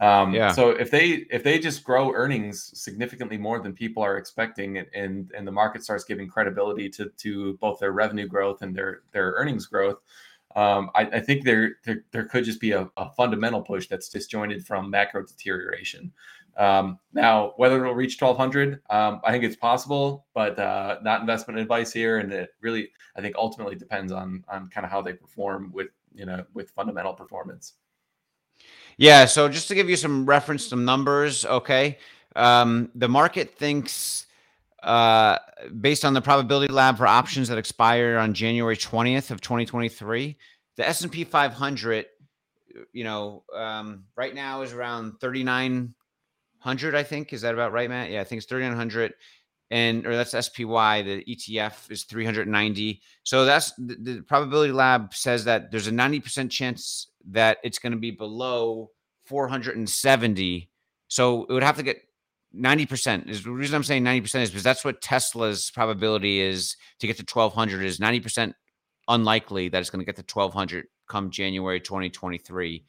Um, yeah. So if they if they just grow earnings significantly more than people are expecting, and and the market starts giving credibility to to both their revenue growth and their their earnings growth, um, I, I, think there, there, there could just be a, a, fundamental push that's disjointed from macro deterioration. Um, now, whether it'll reach 1200, um, I think it's possible, but uh, not investment advice here. And it really, I think, ultimately depends on on kind of how they perform with you know with fundamental performance. Yeah. So just to give you some reference, some numbers. Okay, um, the market thinks uh, based on the probability lab for options that expire on January 20th of 2023, the S&P 500, you know, um, right now is around 3,900, I think. Is that about right, Matt? Yeah, I think it's 3,900 and or that's SPY. The ETF is 390. So that's the, the, probability lab says that there's a 90% chance that it's going to be below 470. So it would have to get 90% is the reason I'm saying 90% is because that's what Tesla's probability is to get to 1200 is 90% unlikely that it's going to get to 1200 come January 2023.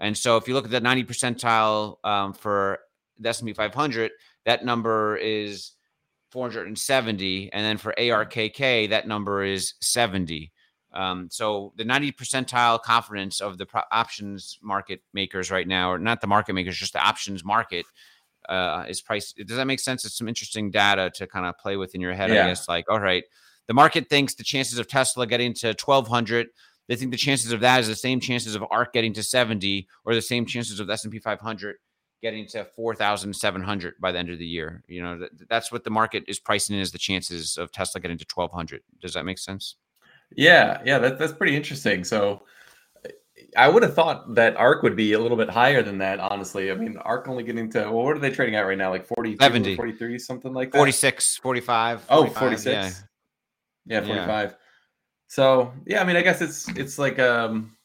And so if you look at the 90 percentile um, for the S&P 500, that number is 470 and then for ARKK that number is 70. Um, so the 90 percentile confidence of the pro- options market makers right now, or not the market makers, just the options market uh, is price. Does that make sense? It's some interesting data to kind of play with in your head. Yeah. I guess like, all right, the market thinks the chances of Tesla getting to 1200. They think the chances of that is the same chances of ARK getting to 70, or the same chances of the S&P 500 getting to 4,700 by the end of the year. You know, that, that's what the market is pricing in as the chances of Tesla getting to 1200. Does that make sense? Yeah, yeah, that, that's pretty interesting. So I would have thought that ARK would be a little bit higher than that, honestly. I mean, ARK only getting to, well, what are they trading at right now? Like 40, 70. 43, something like that? 46, 45. 45, oh, 46. Yeah, yeah 45. Yeah. So, yeah, I mean, I guess it's, it's like, um,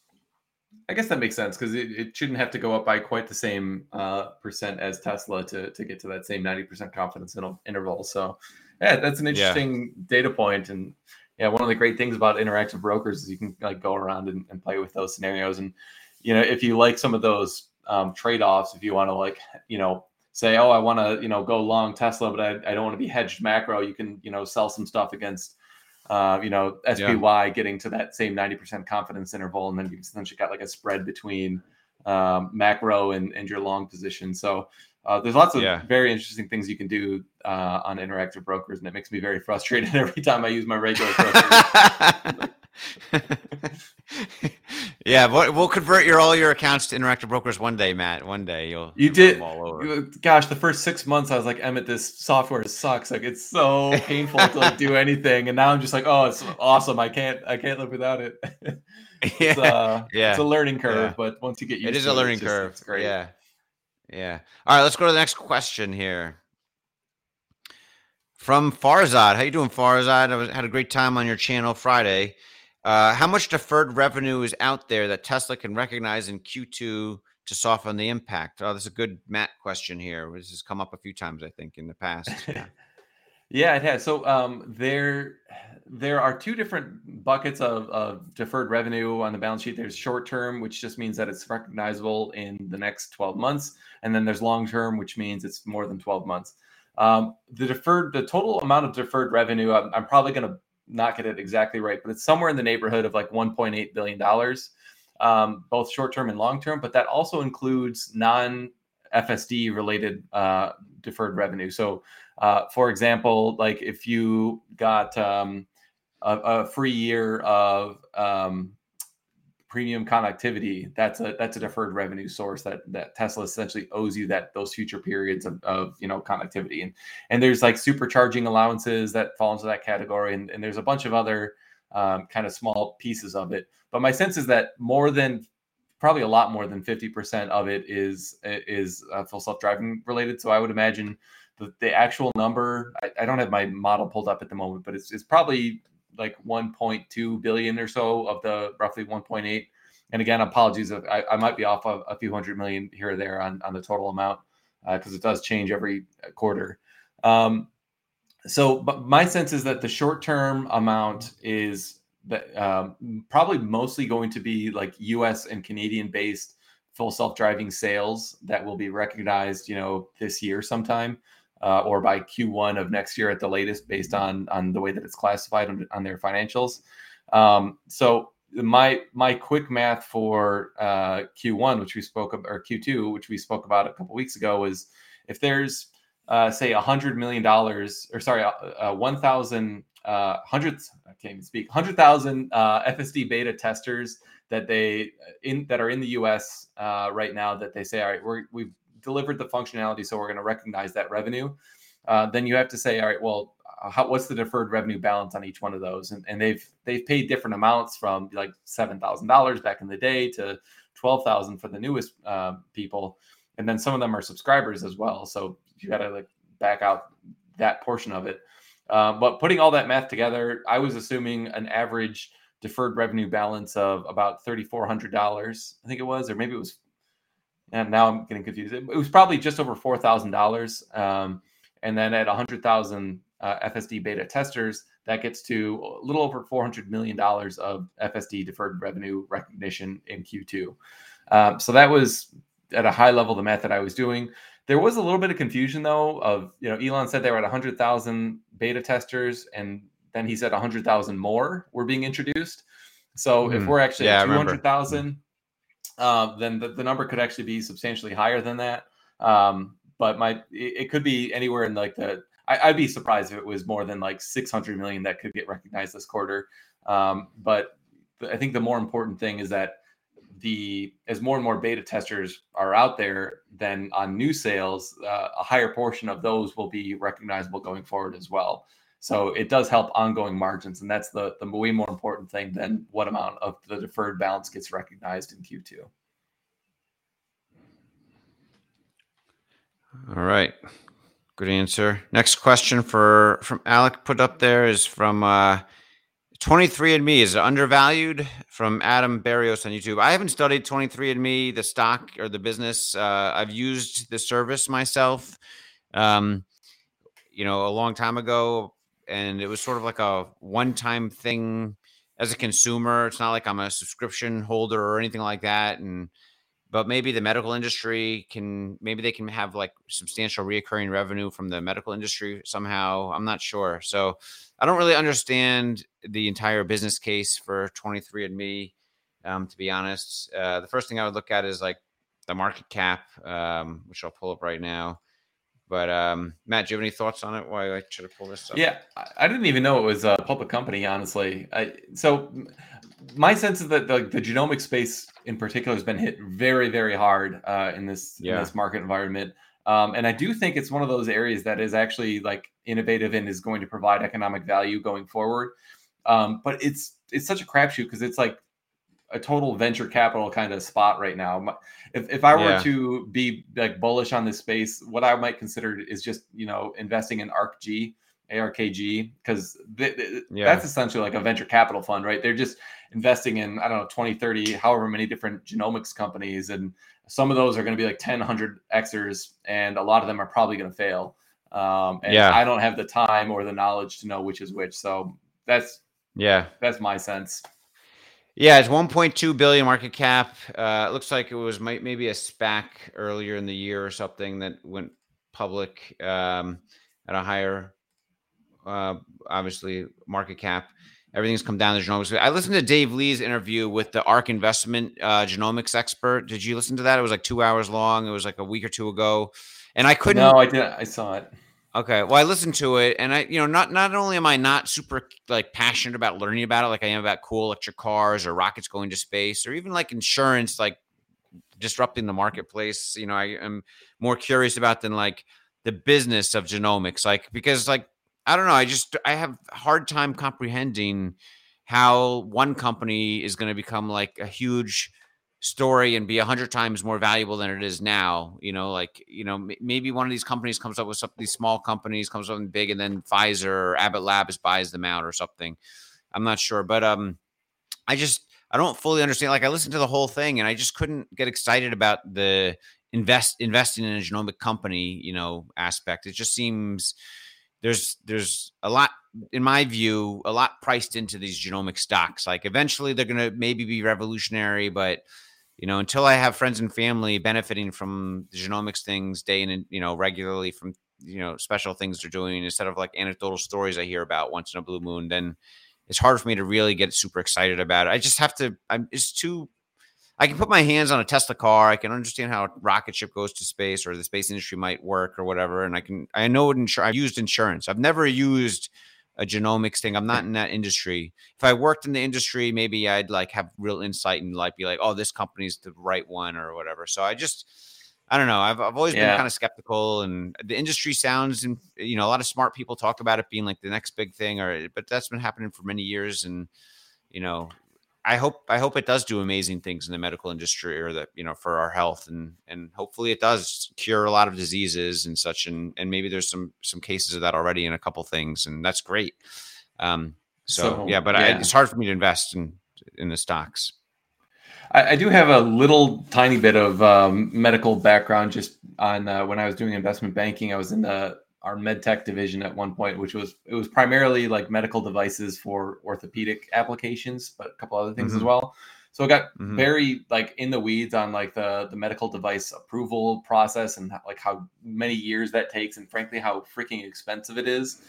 I guess that makes sense because it, it shouldn't have to go up by quite the same uh, percent as Tesla to, to get to that same 90% confidence interval. So, yeah, that's an interesting yeah. data point. And, yeah, one of the great things about interactive brokers is you can like go around and, and play with those scenarios. And you know, if you like some of those um, trade-offs, if you want to like, you know, say, oh, I want to, you know, go long Tesla, but I, I don't want to be hedged macro, you can, you know, sell some stuff against uh, you know, SPY yeah. getting to that same 90% confidence interval. And then you've essentially got like a spread between um, macro and, and your long position. So uh, there's lots of yeah. very interesting things you can do uh, on interactive brokers, and it makes me very frustrated every time I use my regular yeah, we'll, convert your all your accounts to interactive brokers one day, Matt. One day you'll you did. You, gosh, the first six months I was like, Emmett, this software sucks. Like it's so painful to like, do anything, and now I'm just like, oh, it's awesome. I can't I can't live without it. it's, uh, yeah, it's a learning curve, yeah. but once you get used, it is a learning it, it's curve. Just, it's great. Yeah. Yeah. All right, let's go to the next question here. From Farzad. How you doing, Farzad? I was, had a great time on your channel Friday. Uh, how much deferred revenue is out there that Tesla can recognize in Q2 to soften the impact? Oh, this is a good Matt question here. This has come up a few times, I think, in the past. Yeah. yeah, it has. So um, there, there are two different buckets of, of deferred revenue on the balance sheet. There's short term, which just means that it's recognizable in the next 12 months, and then there's long term, which means it's more than 12 months. Um, the deferred, the total amount of deferred revenue, I'm, I'm probably going to not get it exactly right, but it's somewhere in the neighborhood of like 1.8 billion dollars, um, both short term and long term. But that also includes non FSD related uh, deferred revenue. So, uh, for example, like if you got um, a, a free year of um, premium connectivity, that's a that's a deferred revenue source that that Tesla essentially owes you that those future periods of, of you know connectivity and and there's like supercharging allowances that fall into that category and, and there's a bunch of other um, kind of small pieces of it. But my sense is that more than probably a lot more than 50% of it is is uh, full self-driving related. So I would imagine the, the actual number, I, I, don't have my model pulled up at the moment, but it's, it's probably like 1.2 billion or so of the roughly 1.8. And again, apologies, I, I might be off a, a, few hundred million here or there on, on the total amount because uh, it does change every quarter. Um, so, but my sense is that the short term amount is that um, probably mostly going to be like U.S. and Canadian based full self driving sales that will be recognized, you know, this year sometime. Uh, or by Q1 of next year at the latest, based on on the way that it's classified on, on their financials. Um, so my my quick math for uh, Q1, which we spoke about, or Q2, which we spoke about a couple weeks ago, is if there's uh, say a hundred million dollars, or sorry, uh, uh one thousand uh, hundreds, I can't even speak, hundred thousand uh, FSD beta testers that they in that are in the U.S. Uh, right now that they say, all right, we're, we've delivered the functionality, so we're going to recognize that revenue. Uh, then you have to say, all right, well, uh, how, what's the deferred revenue balance on each one of those? And, and they've they've paid different amounts from like seven thousand dollars back in the day to twelve thousand for the newest uh, people, and then some of them are subscribers as well. So you got to like back out that portion of it. Um, but putting all that math together, I was assuming an average deferred revenue balance of about thirty four hundred dollars. I think it was, or maybe it was. And now I'm getting confused. It was probably just over four thousand um, dollars. And then at a hundred thousand uh, FSD beta testers, that gets to a little over $400 million of FSD deferred revenue recognition in Q2. Um, so that was at a high level the math that I was doing. There was a little bit of confusion though. Of you know, Elon said they were at 100,000 beta testers, and then he said 100,000 more were being introduced. So mm, if hmm. we're actually yeah, at 200,000, uh, then the, the, number could actually be substantially higher than that. Um, but my it, could be anywhere in like the I, would be surprised if it was more than like 600 million that could get recognized this quarter. Um, but I think the more important thing is that the as more and more beta testers are out there, then on new sales, uh, a higher portion of those will be recognizable going forward as well. So it does help ongoing margins, and that's the the way more important thing than what amount of the deferred balance gets recognized in Q2. All right. Good answer. Next question for from Alec put up there is from uh, 23andMe. Is undervalued? From Adam Barrios on YouTube. I haven't studied 23andMe, the stock or the business. Uh, I've used the service myself, um, you know, a long time ago, and it was sort of like a one-time thing as a consumer. It's not like I'm a subscription holder or anything like that, and but maybe the medical industry can maybe they can have like substantial reoccurring revenue from the medical industry somehow. I'm not sure. So i don't really understand the entire business case for 23andme um, to be honest. Uh, the first thing i would look at is like the market cap um, which i'll pull up right now but um, Matt, do you have any thoughts on it? Why I should have pulled this up? Yeah, I didn't even know it was a public company, honestly. I, so my sense is that the, the genomic space in particular has been hit very, very hard uh, in this yeah. in this market environment. Um, and I do think it's one of those areas that is actually like innovative and is going to provide economic value going forward. Um, but it's it's such a crapshoot because it's like a total venture capital kind of spot right now. If, if I were yeah. to be like bullish on this space, what I might consider is just you know investing in ARKG, ARKG, because th- th- yeah. that's essentially like a venture capital fund, right? They're just investing in I don't know 20, 30, however many different genomics companies, and some of those are going to be like 10, 100 Xers, and a lot of them are probably going to fail. Um, and yeah. I don't have the time or the knowledge to know which is which. So that's yeah, that's my sense. Yeah, it's 1.2 billion market cap. Uh, it looks like it was maybe a SPAC earlier in the year or something that went public um, at a higher, uh, obviously, market cap. Everything's come down to genomics. I listened to Dave Lee's interview with the ARK Investment uh, genomics expert. Did you listen to that? It was like two hours long. It was like a week or two ago, and I couldn't. No, I didn't. I saw it. Okay. Well, I listened to it, and I, you know, not not only am I not super like passionate about learning about it, like I am about cool electric cars or rockets going to space, or even like insurance, like disrupting the marketplace. You know, I am more curious about than like the business of genomics, like because like I don't know, I just I have hard time comprehending how one company is going to become like a huge story and be a hundred times more valuable than it is now. You know, like you know, m- maybe one of these companies comes up with some these small companies comes up with big, and then Pfizer or Abbott Labs buys them out or something. I'm not sure, but um, I just I don't fully understand. Like I listened to the whole thing, and I just couldn't get excited about the invest investing in a genomic company, you know, aspect. It just seems there's there's a lot in my view a lot priced into these genomic stocks like eventually they're going to maybe be revolutionary but you know until i have friends and family benefiting from the genomics things day in and you know regularly from you know special things they're doing instead of like anecdotal stories i hear about once in a blue moon then it's hard for me to really get super excited about it i just have to i'm it's too I can put my hands on a Tesla car. I can understand how a rocket ship goes to space or the space industry might work or whatever. And I can, I know what insur- I've used insurance. I've never used a genomics thing. I'm not in that industry. If I worked in the industry, maybe I'd like have real insight and like be like, oh, this company's the right one or whatever. So I just, I don't know. I've, I've always yeah. been kind of skeptical, and the industry sounds, and you know, a lot of smart people talk about it being like the next big thing, or but that's been happening for many years, and you know, I hope I hope it does do amazing things in the medical industry or that you know for our health and and hopefully it does cure a lot of diseases and such and and maybe there's some some cases of that already in a couple things and that's great. Um, so, so yeah, but yeah. I, it's hard for me to invest in in the stocks. I, I do have a little tiny bit of um, medical background just on uh, when I was doing investment banking. I was in the our medtech division at one point, which was it was primarily like medical devices for orthopedic applications, but a couple other things mm-hmm. as well. So it got mm-hmm. very like in the weeds on like the the medical device approval process and like how many years that takes, and frankly how freaking expensive it is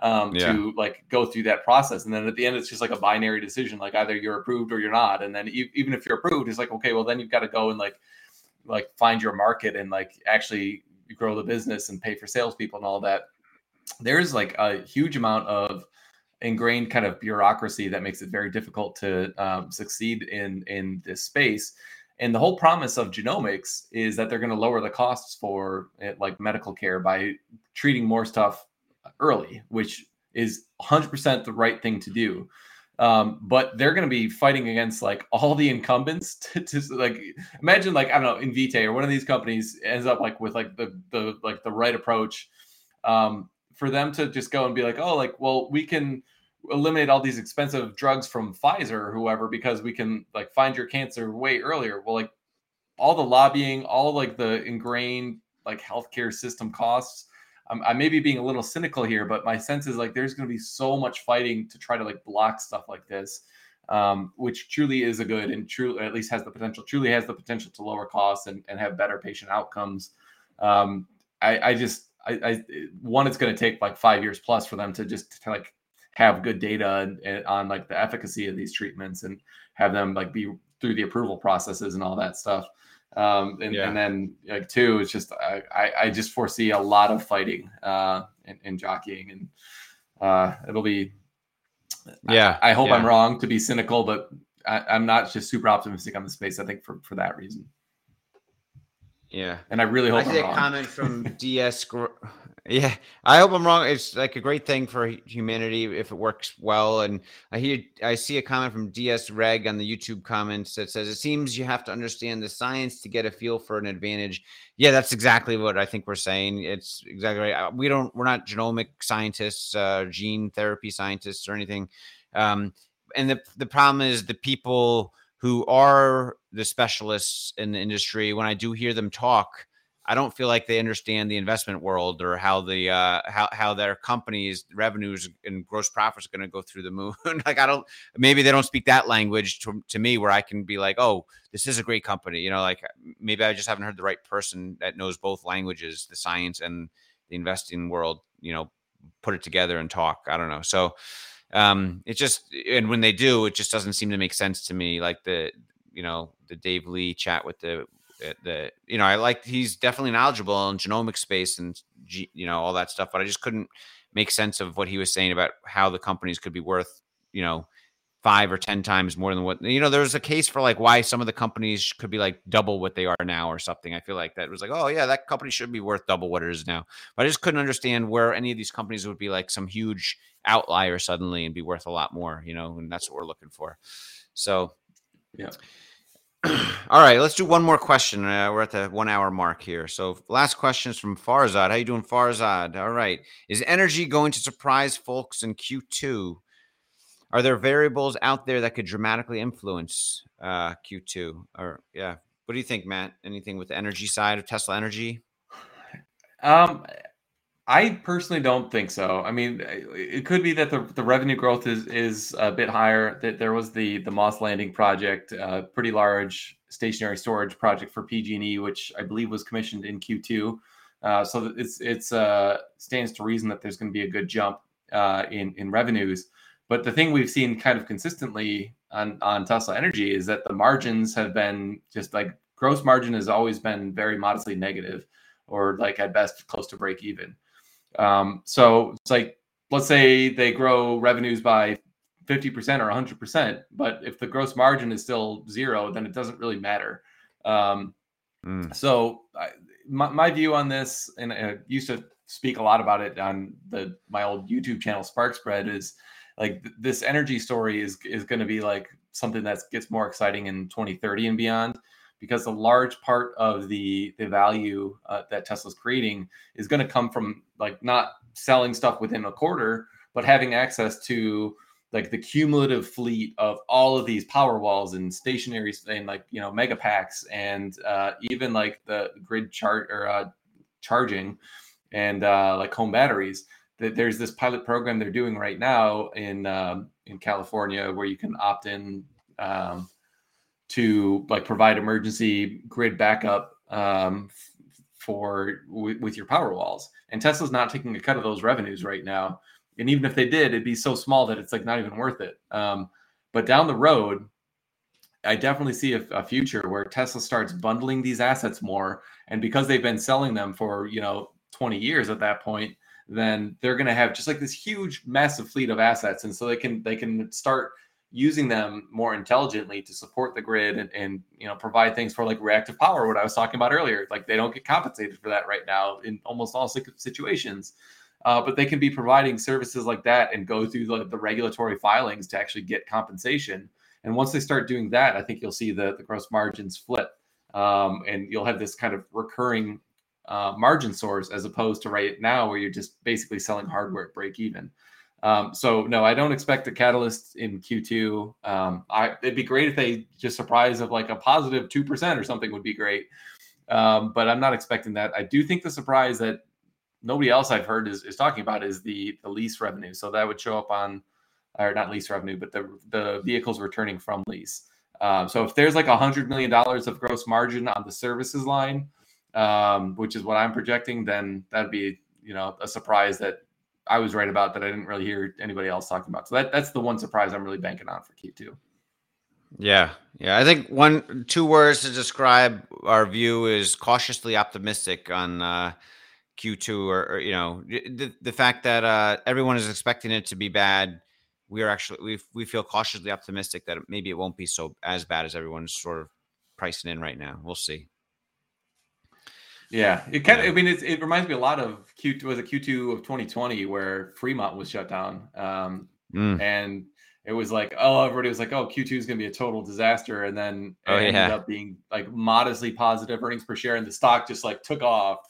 um, yeah. to like go through that process. And then at the end, it's just like a binary decision, like either you're approved or you're not. And then e- even if you're approved, it's like okay, well then you've got to go and like like find your market and like actually grow the business and pay for salespeople and all that. There's like a huge amount of ingrained kind of bureaucracy that makes it very difficult to um, succeed in in this space. And the whole promise of genomics is that they're going to lower the costs for it, eh, like medical care by treating more stuff early, which is 100% the right thing to do. Um, but they're going to be fighting against like all the incumbents to, to, like imagine like I don't know Invitae or one of these companies ends up like with like the the like the right approach um, for them to just go and be like oh like well we can eliminate all these expensive drugs from Pfizer or whoever because we can like find your cancer way earlier. Well, like all the lobbying, all like the ingrained like healthcare system costs I'm, I may be being a little cynical here, but my sense is like there's going to be so much fighting to try to like block stuff like this, um, which truly is a good and truly at least has the potential, truly has the potential to lower costs and, and have better patient outcomes. Um, I, I just, I, I one, it's going to take like five years plus for them to just to like have good data on like the efficacy of these treatments and have them like be through the approval processes and all that stuff. Um, and, yeah. and, then like two, it's just I, I just foresee a lot of fighting uh, and, and jockeying, and uh, it'll be. Yeah, I, I hope yeah. I'm wrong to be cynical, but I, am not just super optimistic on the space. I think for for that reason. Yeah, and I really hope. I see a comment from DS. Yeah, I hope I'm wrong. It's like a great thing for humanity if it works well. And I hear, I see a comment from DS Reg on the YouTube comments that says it seems you have to understand the science to get a feel for an advantage. Yeah, that's exactly what I think we're saying. It's exactly right. Uh, we don't, we're not genomic scientists, uh, gene therapy scientists, or anything. Um, and the the problem is the people who are the specialists in the industry. When I do hear them talk I don't feel like they understand the investment world or how the uh, how how their companies revenues and gross profits are going to go through the moon. like I don't maybe they don't speak that language to, to me where I can be like, oh, this is a great company. You know, like maybe I just haven't heard the right person that knows both languages, the science and the investing world. You know, put it together and talk. I don't know. So um, it just and when they do, it just doesn't seem to make sense to me. Like the you know the Dave Lee chat with the Uh, the you know I like he's definitely knowledgeable in genomic space and you know all that stuff, but I just couldn't make sense of what he was saying about how the companies could be worth you know five or ten times more than what you know there's a case for like why some of the companies could be like double what they are now or something. I feel like that was like oh yeah that company should be worth double what it is now. But i just couldn't understand where any of these companies would be like some huge outlier suddenly and be worth a lot more you know and that's what we're looking for. So yeah All right, let's do one more question. Uh, we're at the one hour mark here. So, last question is from Farzad. How you doing, Farzad? All right. Is energy going to surprise folks in Q2? Are there variables out there that could dramatically influence uh, Q2? Or yeah, what do you think, Matt? Anything with the energy side of Tesla Energy? Um, I personally don't think so. I mean, it could be that the, the revenue growth is is a bit higher. That there was the the Moss Landing project, a pretty large stationary storage project for PG&E, which I believe was commissioned in Q2. Uh, so it's it's uh, stands to reason that there's going to be a good jump uh, in in revenues. But the thing we've seen kind of consistently on on Tesla Energy is that the margins have been just like gross margin has always been very modestly negative, or like at best close to break even. Um, so it's like, let's say they grow revenues by 50% or 100%, but if the gross margin is still zero, then it doesn't really matter. Um, mm. So I, my, my, view on this, and I used to speak a lot about it on the my old YouTube channel, Spark Spread, is like th- this energy story is is going to be like something that gets more exciting in 2030 and beyond because a large part of the the value uh, that Tesla's creating is going to come from like not selling stuff within a quarter, but having access to like the cumulative fleet of all of these power walls and stationaries and like you know mega packs and uh, even like the grid chart or uh, charging and uh, like home batteries. That there's this pilot program they're doing right now in um, in California where you can opt in. Um, to like provide emergency grid backup um, for w- with your power walls. And Tesla's not taking a cut of those revenues right now. And even if they did, it'd be so small that it's like not even worth it. Um, but down the road, I definitely see a, a, future where Tesla starts bundling these assets more, and because they've been selling them for you know 20 years at that point, then they're going to have just like this huge, massive fleet of assets, and so they can they can start using them more intelligently to support the grid and, and you know provide things for like reactive power what i was talking about earlier. Like they don't get compensated for that right now in almost all situations. Uh, but they can be providing services like that and go through the, the regulatory filings to actually get compensation. And once they start doing that i think you'll see the, the gross margins flip. Um, and you'll have this kind of recurring uh, margin source as opposed to right now where you're just basically selling hardware at break even um, so no, I don't expect a catalyst in Q2. Um, I, it'd be great if they just surprise of like a positive two percent or something would be great. Um, but I'm not expecting that. I do think the surprise that nobody else I've heard is, is talking about is the the lease revenue. So that would show up on, or not lease revenue, but the the vehicles returning from lease. Um, so if there's like a hundred million dollars of gross margin on the services line, um, which is what I'm projecting, then that'd be you know a surprise that I was right about that I didn't really hear anybody else talking about. So that that's the one surprise I'm really banking on for Q2. Yeah, yeah. I think one two words to describe our view is cautiously optimistic on uh, Q2, or, or, you know the the fact that uh, everyone is expecting it to be bad. We are actually we we feel cautiously optimistic that maybe it won't be so as bad as everyone's sort of pricing in right now. We'll see. Yeah, it kind of. I mean, it, it reminds me a lot of Q was a Q2 of 2020 where Fremont was shut down, um, mm. and it was like, oh, everybody was like, oh, Q2 is going to be a total disaster, and then it oh, ended yeah. up being like modestly positive earnings per share, and the stock just like took off.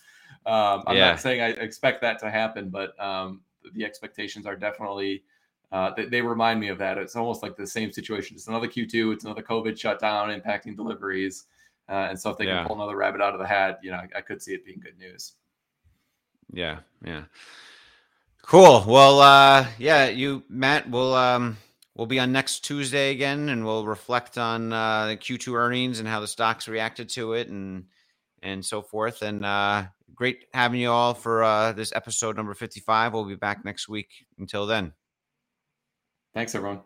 Um, I'm yeah. not saying I expect that to happen, but um, the expectations are definitely. Uh, they, they, remind me of that. It's almost like the same situation. It's another Q2. It's another COVID shutdown impacting deliveries. Uh, and so if they yeah. can pull another rabbit out of the hat, you know, I, I could see it being good news. Yeah, yeah. Cool. Well, uh, yeah, you, Matt, we'll um, we'll be on next Tuesday again, and we'll reflect on uh, the Q2 earnings and how the stocks reacted to it, and and so forth. And uh, great having you all for uh, this episode number 55. We'll be back next week. Until then. Thanks, everyone.